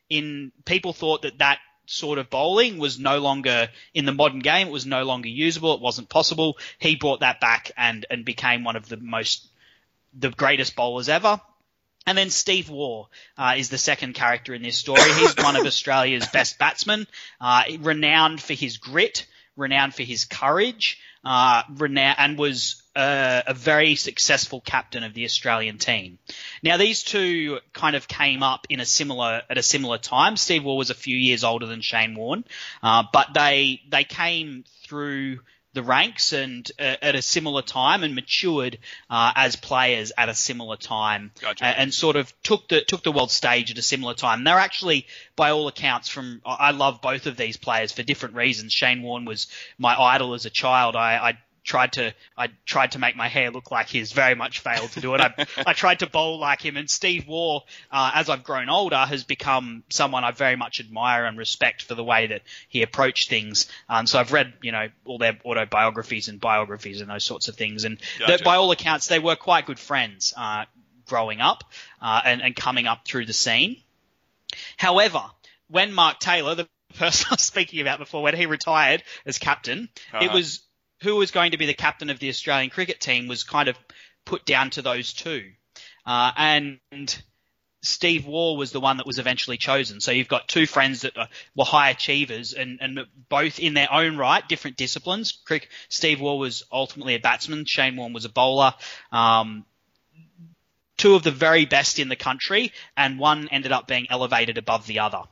in people thought that that sort of bowling was no longer in the modern game. It was no longer usable. It wasn't possible. He brought that back and and became one of the most the greatest bowlers ever. And then Steve Waugh uh, is the second character in this story. He's (coughs) one of Australia's best batsmen, uh, renowned for his grit, renowned for his courage, uh, renowned, and was uh, a very successful captain of the Australian team. Now these two kind of came up in a similar at a similar time. Steve Waugh was a few years older than Shane Warne, uh, but they they came through the ranks and uh, at a similar time and matured uh, as players at a similar time Gotcha. and, and sort of took the took the world stage at a similar time. They're actually, by all accounts, from I I love both of these players for different reasons. Shane Warne was my idol as a child. I, I tried to I tried to make my hair look like his. Very much failed to do it. I, I tried to bowl like him. And Steve Waugh, uh, as I've grown older, has become someone I very much admire and respect for the way that he approached things. Um, so I've read you know all their autobiographies and biographies and those sorts of things. And Gotcha. that, by all accounts, they were quite good friends uh, growing up uh, and, and coming up through the scene. However, when Mark Taylor, the (laughs) person I was speaking about before, when he retired as captain, it Uh-huh. was who was going to be the captain of the Australian cricket team was kind of put down to those two. Uh, and Steve Waugh was the one that was eventually chosen. So you've got two friends that were high achievers and, and both in their own right, different disciplines. Steve Waugh was ultimately a batsman. Shane Warne was a bowler. Um, two of the very best in the country, and one ended up being elevated above the other.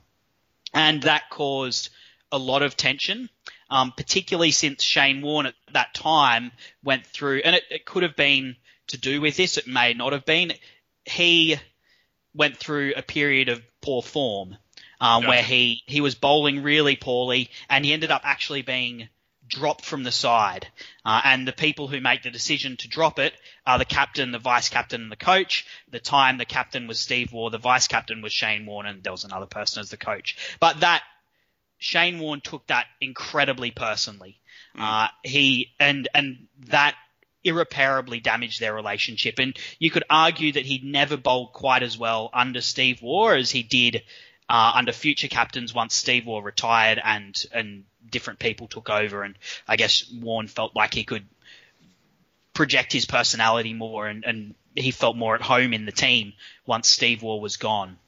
And that caused a lot of tension, um, particularly since Shane Warne at that time went through, and it, it could have been to do with this, it may not have been. He went through a period of poor form um, where he, he was bowling really poorly, and he ended up actually being dropped from the side. Uh, and the people who make the decision to drop it are the captain, the vice captain, and the coach. The time the captain was Steve Waugh, the vice captain was Shane Warne, and there was another person as the coach. But that Shane Warne took that incredibly personally. Uh, he and and that irreparably damaged their relationship. And you could argue that he never bowled quite as well under Steve Waugh as he did uh, under future captains once Steve Waugh retired and and different people took over. And I guess Warne felt like he could project his personality more and, and he felt more at home in the team once Steve Waugh was gone.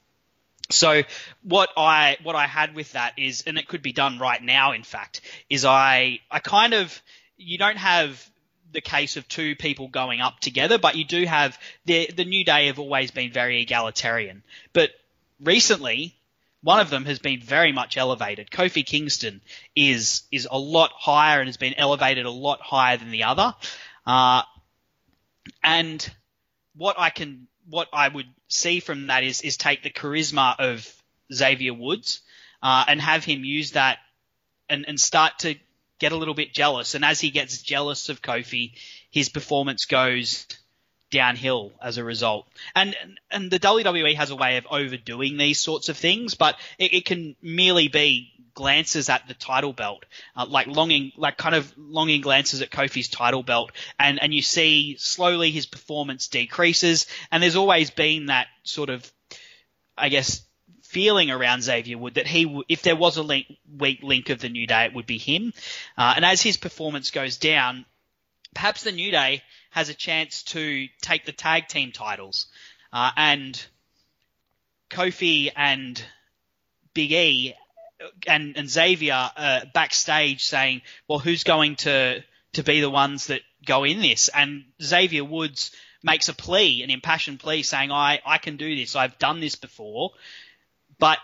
So what I what I had with that is, and it could be done right now. In fact, is I I kind of you don't have the case of two people going up together, but you do have the the New Day have always been very egalitarian, but recently one of them has been very much elevated. Kofi Kingston is is a lot higher and has been elevated a lot higher than the other. Uh, and what I can what I would see from that is is take the charisma of Xavier Woods uh, and have him use that and, and start to get a little bit jealous. And as he gets jealous of Kofi, his performance goes downhill as a result. And and the WWE has a way of overdoing these sorts of things, but it, it can merely be glances at the title belt, uh, like longing, like kind of longing glances at Kofi's title belt, and and you see slowly his performance decreases. And there's always been that sort of, I guess, feeling around Xavier Wood that he, if there was a link, weak link of the New Day, it would be him. Uh, and as his performance goes down, perhaps the New Day has a chance to take the tag team titles. Uh, and Kofi and Big E and, and Xavier uh, backstage saying, well, who's going to, to be the ones that go in this? And Xavier Woods makes a plea, an impassioned plea saying, I, I can do this. I've done this before. But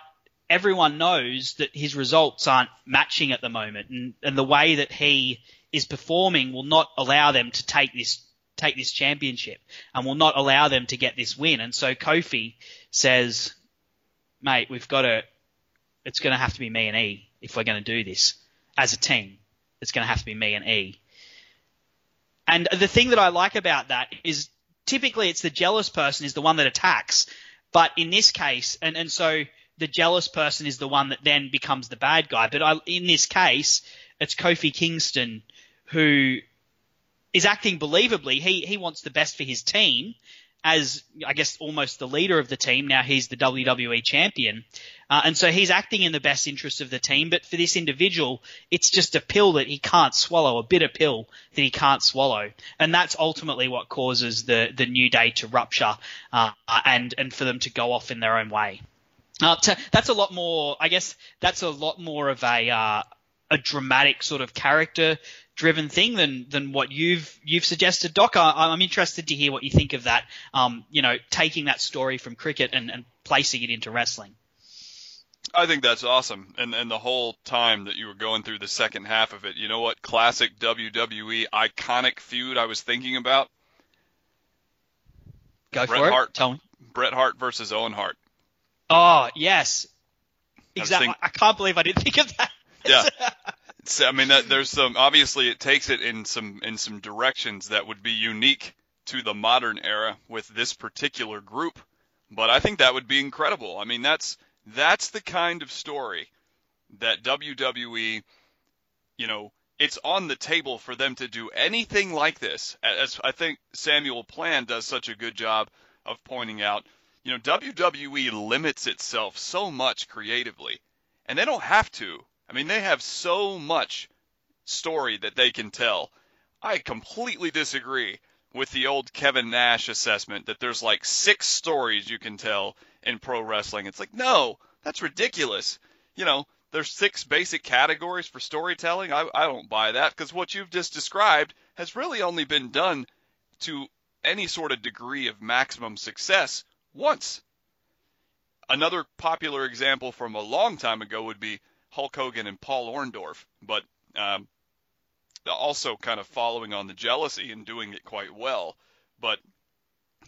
everyone knows that his results aren't matching at the moment. And, and the way that he is performing will not allow them to take this take this championship and will not allow them to get this win. And so Kofi says, "Mate, we've got to. It's going to have to be me and E if we're going to do this as a team. It's going to have to be me and E." And the thing that I like about that is typically it's the jealous person is the one that attacks, but in this case, and and so the jealous person is the one that then becomes the bad guy. But I, in this case, it's Kofi Kingston who is acting believably. He he wants the best for his team as I guess almost the leader of the team. Now he's the WWE champion, uh, and so he's acting in the best interest of the team. But for this individual, it's just a pill that he can't swallow, a bitter pill that he can't swallow, and that's ultimately what causes the the new day to rupture uh, and and for them to go off in their own way. Uh, to, that's a lot more. I guess that's a lot more of a uh, a dramatic sort of character driven thing than than what you've you've suggested, Doc. I, I'm interested to hear what you think of that. Um, you know, taking that story from cricket and, and placing it into wrestling. I think that's awesome. And and the whole time that you were going through the second half of it, you know what classic WWE iconic feud I was thinking about? Go Bret for it. Hart. Tell me. Bret Hart versus Owen Hart. Oh yes, exactly. think- I can't believe I didn't think of that. Yeah. (laughs) (laughs) I mean, that, there's some obviously it takes it in some in some directions that would be unique to the modern era with this particular group, but I think that would be incredible. I mean, that's that's the kind of story that WWE, you know, it's on the table for them to do anything like this. As I think Samuel Plan does such a good job of pointing out, you know, WWE limits itself so much creatively, and they don't have to. I mean, they have so much story that they can tell. I completely disagree with the old Kevin Nash assessment that there's like six stories you can tell in pro wrestling. It's like, no, that's ridiculous. You know, there's six basic categories for storytelling. I, I don't buy that because what you've just described has really only been done to any sort of degree of maximum success once. Another popular example from a long time ago would be Hulk Hogan and Paul Orndorff, but um, also kind of following on the jealousy and doing it quite well. But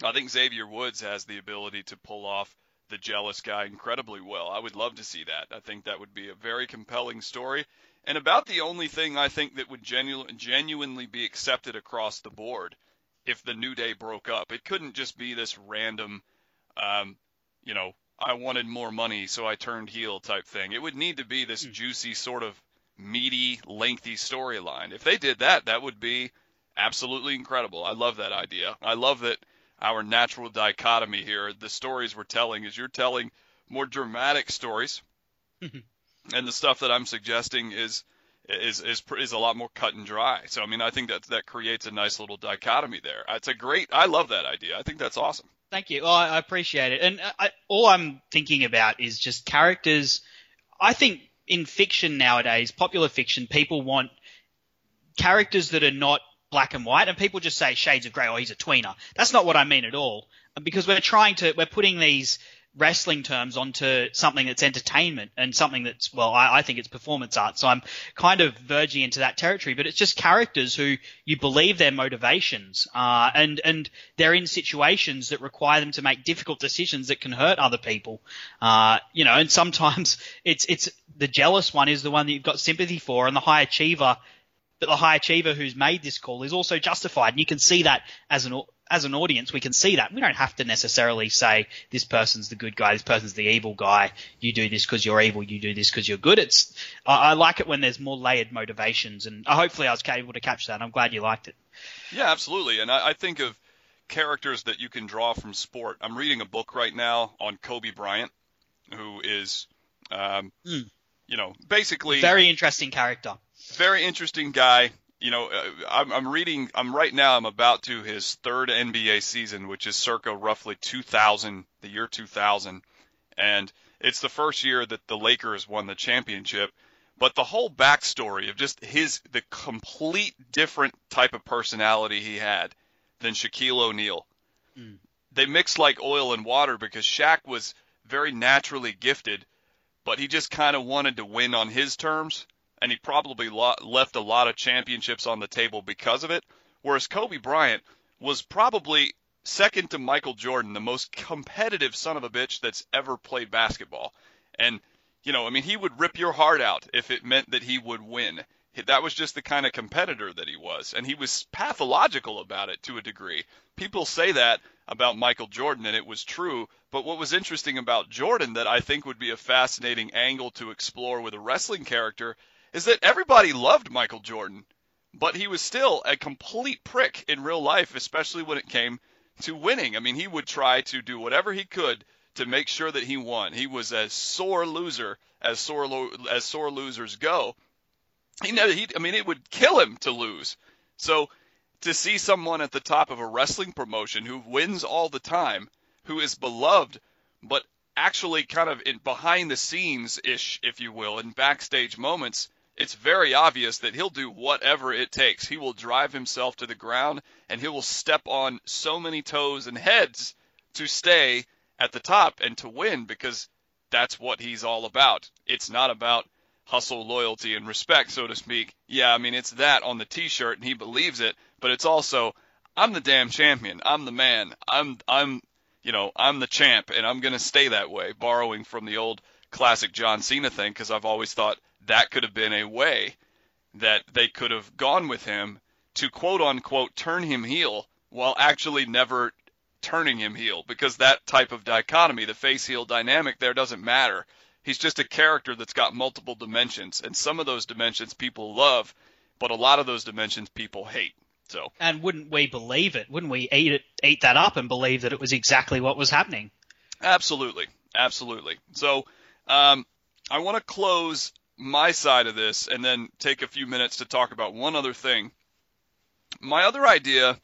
I think Xavier Woods has the ability to pull off the jealous guy incredibly well. I would love to see that. I think that would be a very compelling story. And about the only thing I think that would genu- genuinely be accepted across the board if the New Day broke up. It couldn't just be this random, um, you know, I wanted more money, so I turned heel type thing. It would need to be this hmm. juicy, sort of meaty, lengthy storyline. If they did that, that would be absolutely incredible. I love that idea. I love that our natural dichotomy here, the stories we're telling, is you're telling more dramatic stories, mm-hmm. and the stuff that I'm suggesting is is is is a lot more cut and dry. So I mean, I think that that creates a nice little dichotomy there. It's a great. I love that idea. I think that's awesome. Thank you. Oh, I appreciate it. And uh, I, all I'm thinking about is just characters. I think in fiction nowadays, popular fiction, people want characters that are not black and white, and people just say shades of grey. Oh, he's a tweener. That's not what I mean at all. Because we're trying to, we're putting these wrestling terms onto something that's entertainment and something that's, well, I, I think it's performance art. So I'm kind of verging into that territory, but it's just characters who you believe their motivations, uh, and, and they're in situations that require them to make difficult decisions that can hurt other people. Uh, you know, and sometimes (laughs) it's, it's the jealous one is the one that you've got sympathy for and the high achiever but the high achiever who's made this call is also justified, and you can see that as an as an audience, we can see that. We don't have to necessarily say this person's the good guy, this person's the evil guy. You do this because you're evil. You do this because you're good. It's I, I like it when there's more layered motivations, and uh, hopefully I was able to capture that. I'm glad you liked it. Yeah, absolutely. And I, I think of characters that you can draw from sport. I'm reading a book right now on Kobe Bryant, who is, um, Mm. you know, basically Very interesting character. very interesting guy. You know, uh, I'm, I'm reading. I'm right now. I'm about to his third NBA season, which is circa roughly 2000, the year 2000, and it's the first year that the Lakers won the championship. But the whole backstory of just his the complete different type of personality he had than Shaquille O'Neal. Mm. They mixed like oil and water because Shaq was very naturally gifted, but he just kind of wanted to win on his terms and he probably lo- left a lot of championships on the table because of it. Whereas Kobe Bryant was probably second to Michael Jordan, the most competitive son of a bitch that's ever played basketball. And, you know, I mean, he would rip your heart out if it meant that he would win. That was just the kind of competitor that he was. And he was pathological about it to a degree. People say that about Michael Jordan, and it was true. But what was interesting about Jordan that I think would be a fascinating angle to explore with a wrestling character is that everybody loved Michael Jordan, but he was still a complete prick in real life, especially when it came to winning. I mean, he would try to do whatever he could to make sure that he won. He was as sore loser as sore lo- as sore losers go. He never he I mean it would kill him to lose. So to see someone at the top of a wrestling promotion who wins all the time, who is beloved, but actually kind of in behind the scenes ish, if you will, in backstage moments, it's very obvious that he'll do whatever it takes. He will drive himself to the ground and he will step on so many toes and heads to stay at the top and to win because that's what he's all about. It's not about hustle, loyalty, and respect, so to speak. Yeah, I mean, it's that on the t-shirt and he believes it, but it's also, I'm the damn champion. I'm the man. I'm, I'm, you know, I'm the champ and I'm going to stay that way, borrowing from the old classic John Cena thing because I've always thought that could have been a way that they could have gone with him to quote unquote turn him heel while actually never turning him heel because that type of dichotomy, the face heel dynamic there doesn't matter. He's just a character that's got multiple dimensions and some of those dimensions people love, but a lot of those dimensions people hate. So And wouldn't we believe it? Wouldn't we eat it eat that up and believe that it was exactly what was happening? Absolutely. Absolutely. So um, I want to close my side of this and then take a few minutes to talk about one other thing. My other idea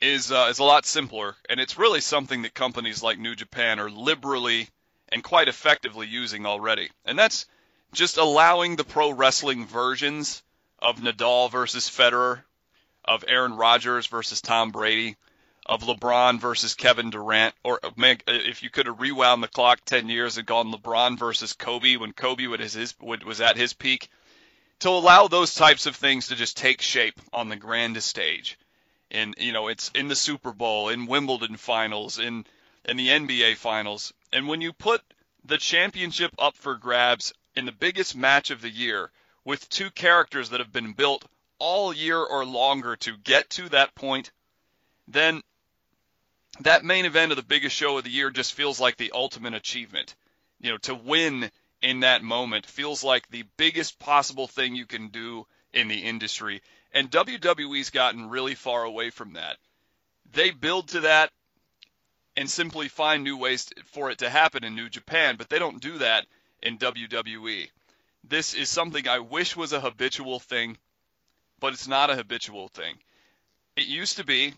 is uh, is a lot simpler, and it's really something that companies like New Japan are liberally and quite effectively using already, and that's just allowing the pro wrestling versions of Nadal versus Federer, of Aaron Rodgers versus Tom Brady, of LeBron versus Kevin Durant, or uh, uh, if you could have rewound the clock 10 years and gone LeBron versus Kobe when Kobe was, his, was at his peak, to allow those types of things to just take shape on the grandest stage. And, you know, it's in the Super Bowl, in Wimbledon finals, in, in the NBA finals. And when you put the championship up for grabs in the biggest match of the year with two characters that have been built all year or longer to get to that point, then that main event of the biggest show of the year just feels like the ultimate achievement. You know, to win in that moment feels like the biggest possible thing you can do in the industry. And WWE's gotten really far away from that. They build to that and simply find new ways for it to happen in New Japan, but they don't do that in WWE. This is something I wish was a habitual thing, but it's not a habitual thing. It used to be,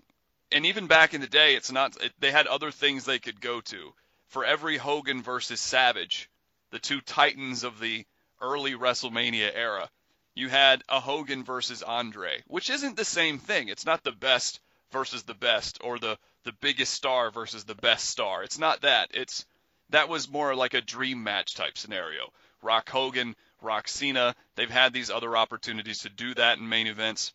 and even back in the day, it's not. It, they had other things they could go to. For every Hogan versus Savage, the two titans of the early WrestleMania era, you had a Hogan versus Andre, which isn't the same thing. It's not the best versus the best or the the biggest star versus the best star. It's not that. It's that was more like a dream match type scenario. Rock Hogan, Rock Cena, they've had these other opportunities to do that in main events.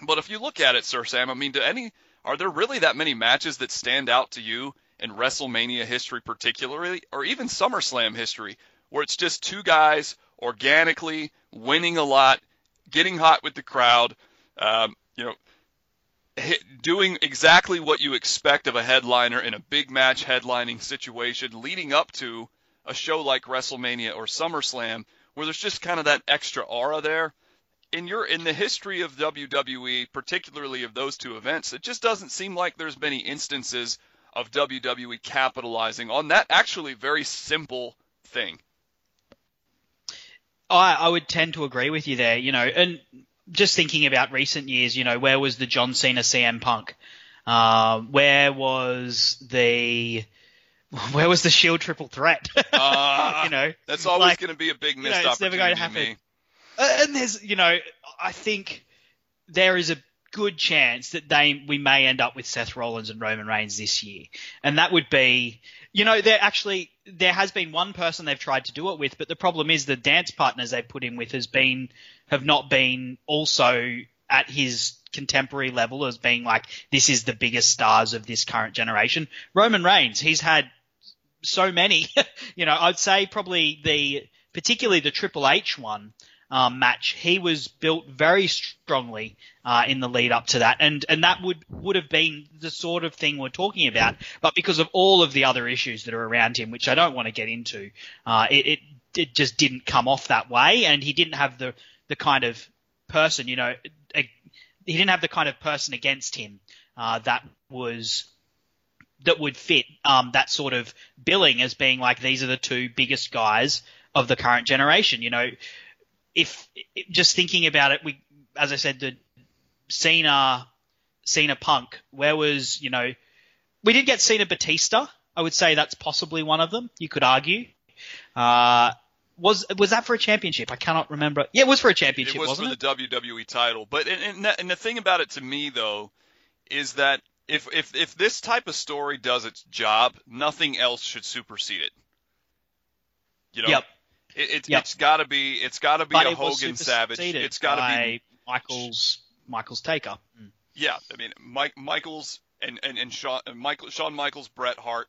But if you look at it, Sir Sam, I mean, do any are there really that many matches that stand out to you in WrestleMania history, particularly, or even SummerSlam history, where it's just two guys organically winning a lot, getting hot with the crowd, um, you know, hit, doing exactly what you expect of a headliner in a big match headlining situation, leading up to a show like WrestleMania or SummerSlam, where there's just kind of that extra aura there in your in the history of WWE, particularly of those two events, it just doesn't seem like there's many instances of WWE capitalizing on that actually very simple thing. I, I would tend to agree with you there, you know, and just thinking about recent years, you know, where was the John Cena CM Punk? Uh, where was the (laughs) where was the Shield Triple Threat? uh, (laughs) you know, that's always like, going to be a big missed you know, it's opportunity. Never going to happen. Uh, and there's, you know, I think there is a good chance that they we may end up with Seth Rollins and Roman Reigns this year, and that would be, you know, there actually there has been one person they've tried to do it with, but the problem is the dance partners they've put in with has been have not been also at his contemporary level as being like this is the biggest stars of this current generation. Roman Reigns, he's had so many, (laughs) you know, I'd say probably the particularly the Triple H one um, match, he was built very strongly uh, in the lead up to that, and and that would would have been the sort of thing we're talking about. But because of all of the other issues that are around him, which I don't want to get into, uh, it, it it just didn't come off that way, and he didn't have the the kind of person, you know, a, he didn't have the kind of person against him uh, that was that would fit um, that sort of billing as being like these are the two biggest guys of the current generation. You know, if just thinking about it, we, as I said, the Cena, Cena Punk, where was, you know, we did get Cena Batista. I would say that's possibly one of them. You could argue. Uh, was was that for a championship? I cannot remember. Yeah, it was for a championship. It was for it? the WWE title. But and, and, the, and the thing about it to me though is that if if if this type of story does its job, nothing else should supersede it. You know, Yep. It, it's Yep. it's got to be it's got to be But a Hogan Savage. It's got to be Michael's Michael's taker. Mm. yeah. I mean, Mike Michaels and and and Shawn Michael Shawn Michaels, Bret Hart,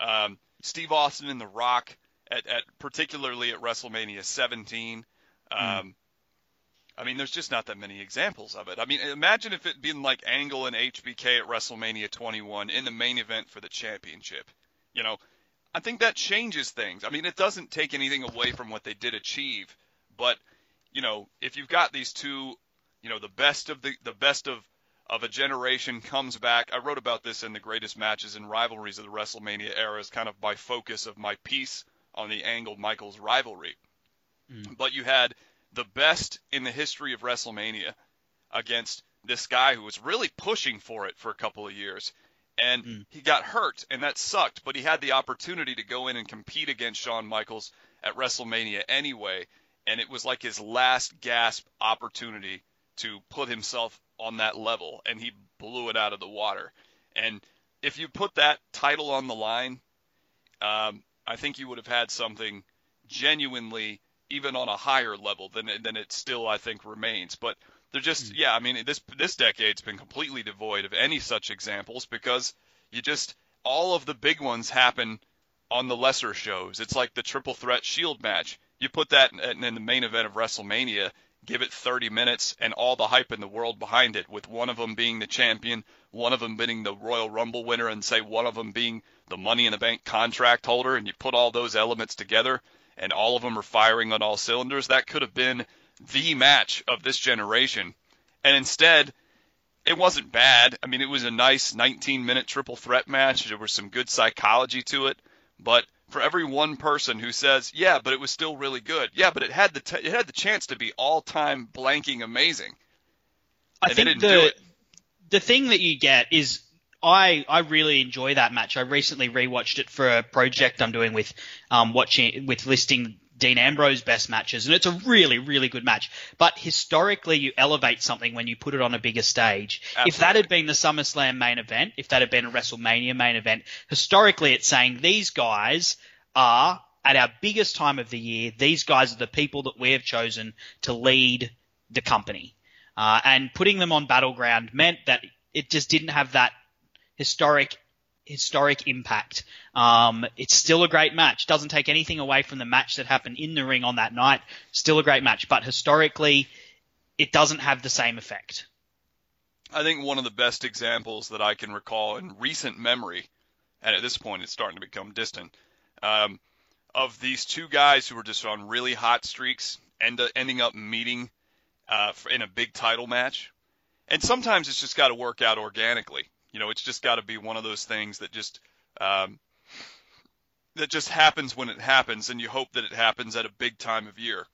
um, Steve Austin, and The Rock at, at particularly at WrestleMania 17. Um, I mean, there's just not that many examples of it. I mean, imagine if it been like Angle and HBK at WrestleMania 21 in the main event for the championship. You know, I think that changes things. I mean, it doesn't take anything away from what they did achieve, but you know, if you've got these two, you know, the best of the the best of of a generation comes back. I wrote about this in the greatest matches and rivalries of the WrestleMania era as kind of by focus of my piece on the Angle Michaels rivalry. Mm. But you had the best in the history of WrestleMania against this guy who was really pushing for it for a couple of years. And Mm. he got hurt, and that sucked, but he had the opportunity to go in and compete against Shawn Michaels at WrestleMania anyway. And it was like his last gasp opportunity to put himself on that level, and he blew it out of the water. And if you put that title on the line, um, I think you would have had something genuinely even on a higher level than than it still I think remains. But they're just hmm. yeah, I mean this this decade's been completely devoid of any such examples because you just all of the big ones happen on the lesser shows. It's like the triple threat shield match. You put that in, in the main event of WrestleMania, give it 30 minutes and all the hype in the world behind it, with one of them being the champion, one of them being the Royal Rumble winner, and say one of them being the Money in the Bank contract holder, and you put all those elements together, and all of them are firing on all cylinders. That could have been the match of this generation. And instead, it wasn't bad. I mean, it was a nice 19 minute triple threat match. There was some good psychology to it. But for every one person who says, "Yeah, but it was still really good," yeah, but it had the t- it had the chance to be all time blanking amazing. I And they think the it. the thing that you get is I I really enjoy that match. I recently rewatched it for a project I'm doing with um watching with listing Dean Ambrose best matches, and it's a really really good match. But historically, you elevate something when you put it on a bigger stage. If that had been the SummerSlam main event, if that had been a WrestleMania main event, historically, it's saying these guys are at our biggest time of the year. These guys are the people that we have chosen to lead the company. Uh, and putting them on battleground meant that it just didn't have that historic historic impact. Um, it's still a great match. Doesn't take anything away from the match that happened in the ring on that night. Still a great match, but historically, it doesn't have the same effect. I think one of the best examples that I can recall in recent memory, and at this point it's starting to become distant, um, of these two guys who were just on really hot streaks, end ending up meeting uh, in a big title match. And sometimes it's just got to work out organically. You know, it's just got to be one of those things that just um, that just happens when it happens, and you hope that it happens at a big time of year.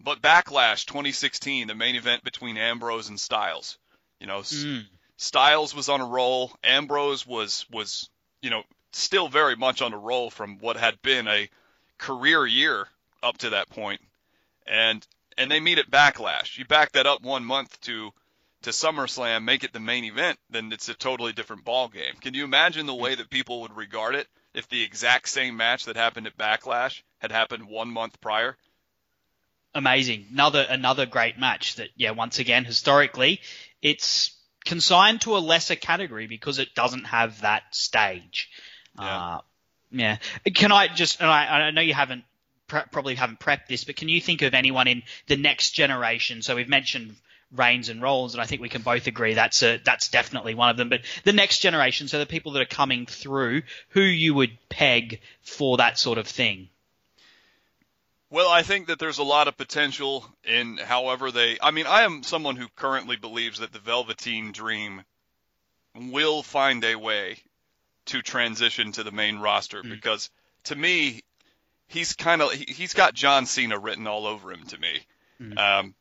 But Backlash 2016, the main event between Ambrose and Styles. You know, Mm. Styles was on a roll. Ambrose was was you know still very much on a roll from what had been a career year up to that point, and and they meet at Backlash. You back that up one month to to SummerSlam, make it the main event, then it's a totally different ball game. Can you imagine the way that people would regard it if the exact same match that happened at Backlash had happened one month prior? Amazing. Another another great match that yeah, once again, historically, it's consigned to a lesser category because it doesn't have that stage. Yeah. Uh, yeah. Can I just? And I, I know you haven't pre- probably haven't prepped this, but can you think of anyone in the next generation? So we've mentioned Reigns and Rollins, and I think we can both agree that's a that's definitely one of them. But the next generation, so the people that are coming through, who you would peg for that sort of thing? Well, I think that there's a lot of potential in however they. I mean, I am someone who currently believes that the Velveteen Dream will find a way to transition to the main roster Mm. because to me, he's kind of he, he's got John Cena written all over him to me. Mm. Um,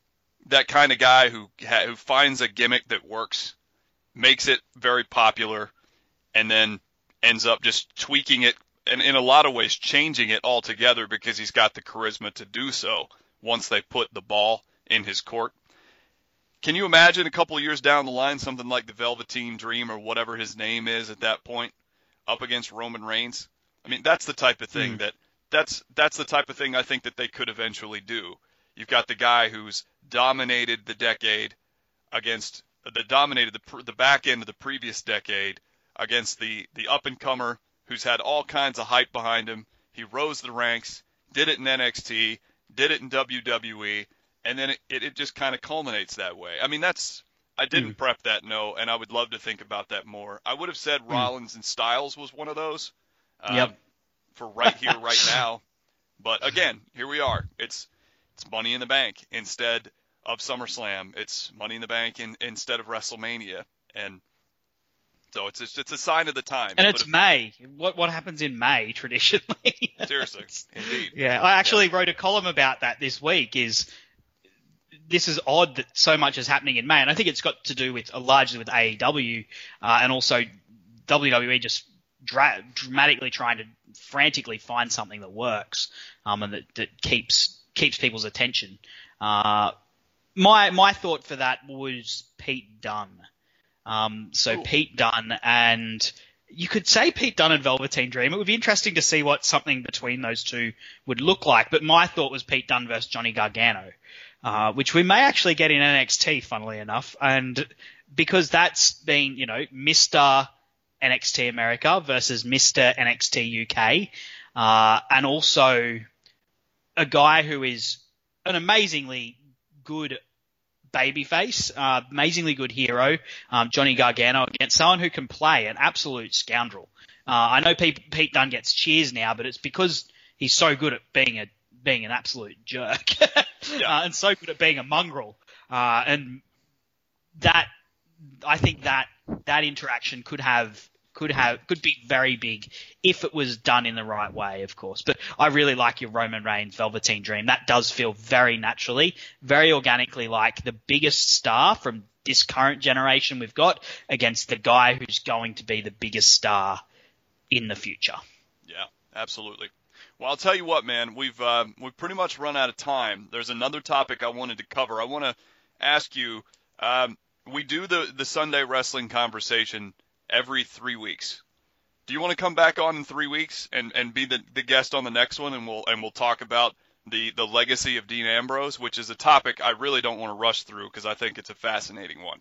that kind of guy who ha- who finds a gimmick that works, makes it very popular, and then ends up just tweaking it and in a lot of ways changing it altogether because he's got the charisma to do so once they put the ball in his court. Can you imagine a couple of years down the line something like the Velveteen Dream or whatever his name is at that point up against Roman Reigns? I mean, that's the type of thing Mm. that that's that's the type of thing I think that they could eventually do. You've got the guy who's dominated the decade against the dominated the the back end of the previous decade against the the up and comer who's had all kinds of hype behind him. He rose the ranks, did it in NXT, did it in WWE, and then it, it, it just kind of culminates that way. I mean, that's I didn't mm. prep that no, and I would love to think about that more. I would have said mm. Rollins and Styles was one of those. Um, yep. For right here, right (laughs) now. But again, here we are. It's it's Money in the Bank instead of SummerSlam. It's Money in the Bank in, instead of WrestleMania, and so it's it's, it's a sign of the time. And it's if, May. What what happens in May (laughs) traditionally? seriously, indeed. Yeah, I actually yeah. wrote a column about that this week. Is this is odd that so much is happening in May, and I think it's got to do with uh, largely with AEW uh, and also WWE just dra- dramatically trying to frantically find something that works um, and that, that keeps keeps people's attention. Uh, my my thought for that was Pete Dunne. Um, so Pete Dunne and you could say Pete Dunne and Velveteen Dream. It would be interesting to see what something between those two would look like. But my thought was Pete Dunne versus Johnny Gargano uh, which we may actually get in NXT, funnily enough, and because that's been, you know, Mr. NXT America versus Mr. NXT UK, uh, and also a guy who is an amazingly good babyface, uh, amazingly good hero, um, Johnny Gargano, against someone who can play an absolute scoundrel. Uh, I know Pete, Pete Dunne gets cheers now, but it's because he's so good at being a being an absolute jerk (laughs) uh, and so good at being a mongrel. Uh, and that, I think that that interaction could have could have could be very big if it was done in the right way, of course. But I really like your Roman Reigns Velveteen Dream. That does feel very naturally, very organically like the biggest star from this current generation we've got against the guy who's going to be the biggest star in the future. Yeah, absolutely. Well, I'll tell you what, man. We've uh, we've pretty much run out of time. There's another topic I wanted to cover. I want to ask you. Um, we do the the Sunday wrestling conversation every three weeks. Do you want to come back on in three weeks and, and be the, the guest on the next one, and we'll and we'll talk about the the legacy of Dean Ambrose, which is a topic I really don't want to rush through because I think it's a fascinating one.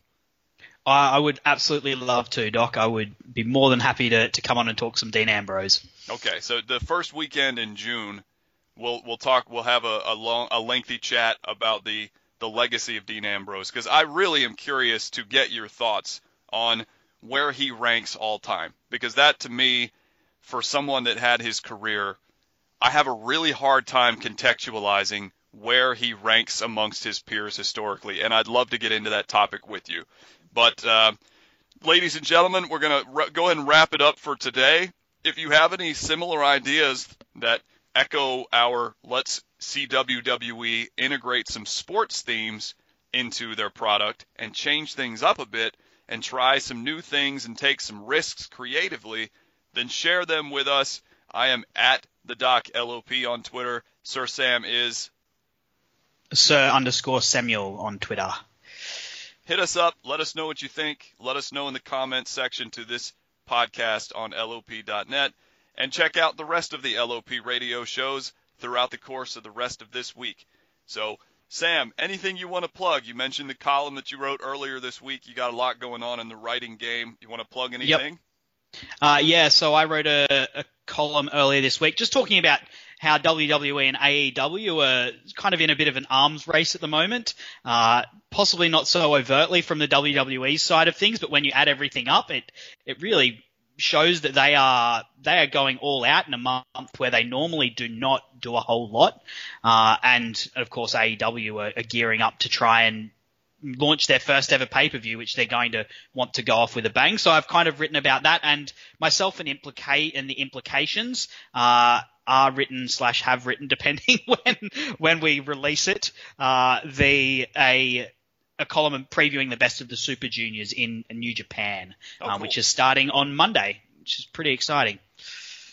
I would absolutely love to, Doc. I would be more than happy to, to come on and talk some Dean Ambrose. Okay, so the first weekend in June, we'll we'll talk. We'll have a, a long, a lengthy chat about the the legacy of Dean Ambrose because I really am curious to get your thoughts on where he ranks all time because that to me, for someone that had his career, I have a really hard time contextualizing where he ranks amongst his peers historically, and I'd love to get into that topic with you. But, uh, ladies and gentlemen, we're going to go ahead and wrap it up for today. If you have any similar ideas that echo our let's see WWE integrate some sports themes into their product and change things up a bit and try some new things and take some risks creatively, then share them with us. I am at the Doc LOP on Twitter. Sir Sam is Sir underscore Samuel on Twitter hit us up. Let us know what you think. Let us know in the comments section to this podcast on LOP.net. And check out the rest of the LOP radio shows throughout the course of the rest of this week. So, Sam, anything you want to plug? You mentioned the column that you wrote earlier this week. You got a lot going on in the writing game. You want to plug anything? Yep. Uh, yeah, so I wrote a, a column earlier this week just talking about how WWE and AEW are kind of in a bit of an arms race at the moment. Uh, possibly not so overtly from the WWE side of things, but when you add everything up, it it really shows that they are they are going all out in a month where they normally do not do a whole lot. Uh, and of course, AEW are, are gearing up to try and launch their first ever pay per view, which they're going to want to go off with a bang. So I've kind of written about that and myself and implicate and the implications. Uh, are written slash have written, (laughs) depending when when we release it. Uh, the a a column previewing the best of the Super Juniors in New Japan, oh, cool. which is starting on Monday, which is pretty exciting.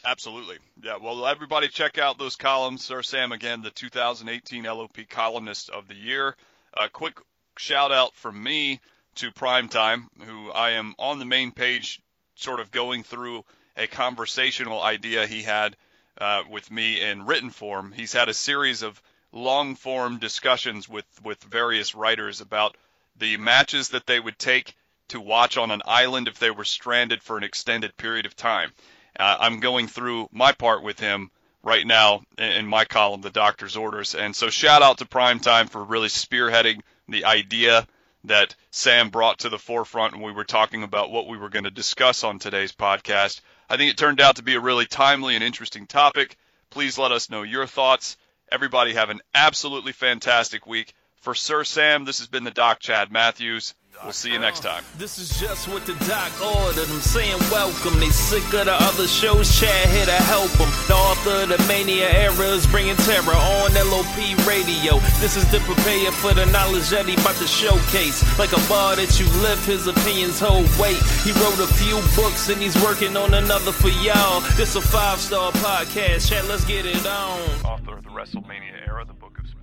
Absolutely. Yeah. Well, everybody check out those columns. Sir Sam, again, the 2018 LOP columnist of the year. A quick shout out from me to Primetime, who I am on the main page, sort of going through a conversational idea he had uh, with me in written form. He's had a series of long form discussions with, with various writers about the matches that they would take to watch on an island if they were stranded for an extended period of time. Uh, I'm going through my part with him right now in my column, The Doctor's Orders. And so shout out to Primetime for really spearheading the idea that Sam brought to the forefront when we were talking about what we were going to discuss on today's podcast. I think it turned out to be a really timely and interesting topic. Please let us know your thoughts. Everybody have an absolutely fantastic week. For Sir Sam, this has been the Doc Chad Matthews. We'll see you next time. This is just what the doc ordered. I'm saying welcome. They sick of the other shows. Chad here to help them. The author of the Mania era is bringing terror on LOP radio. This is the prepare for the knowledge that he about to showcase. Like a bar that you lift, his opinions hold weight. He wrote a few books and he's working on another for y'all. This a five star podcast. Chad, let's get it on. Author of the WrestleMania era, the book of the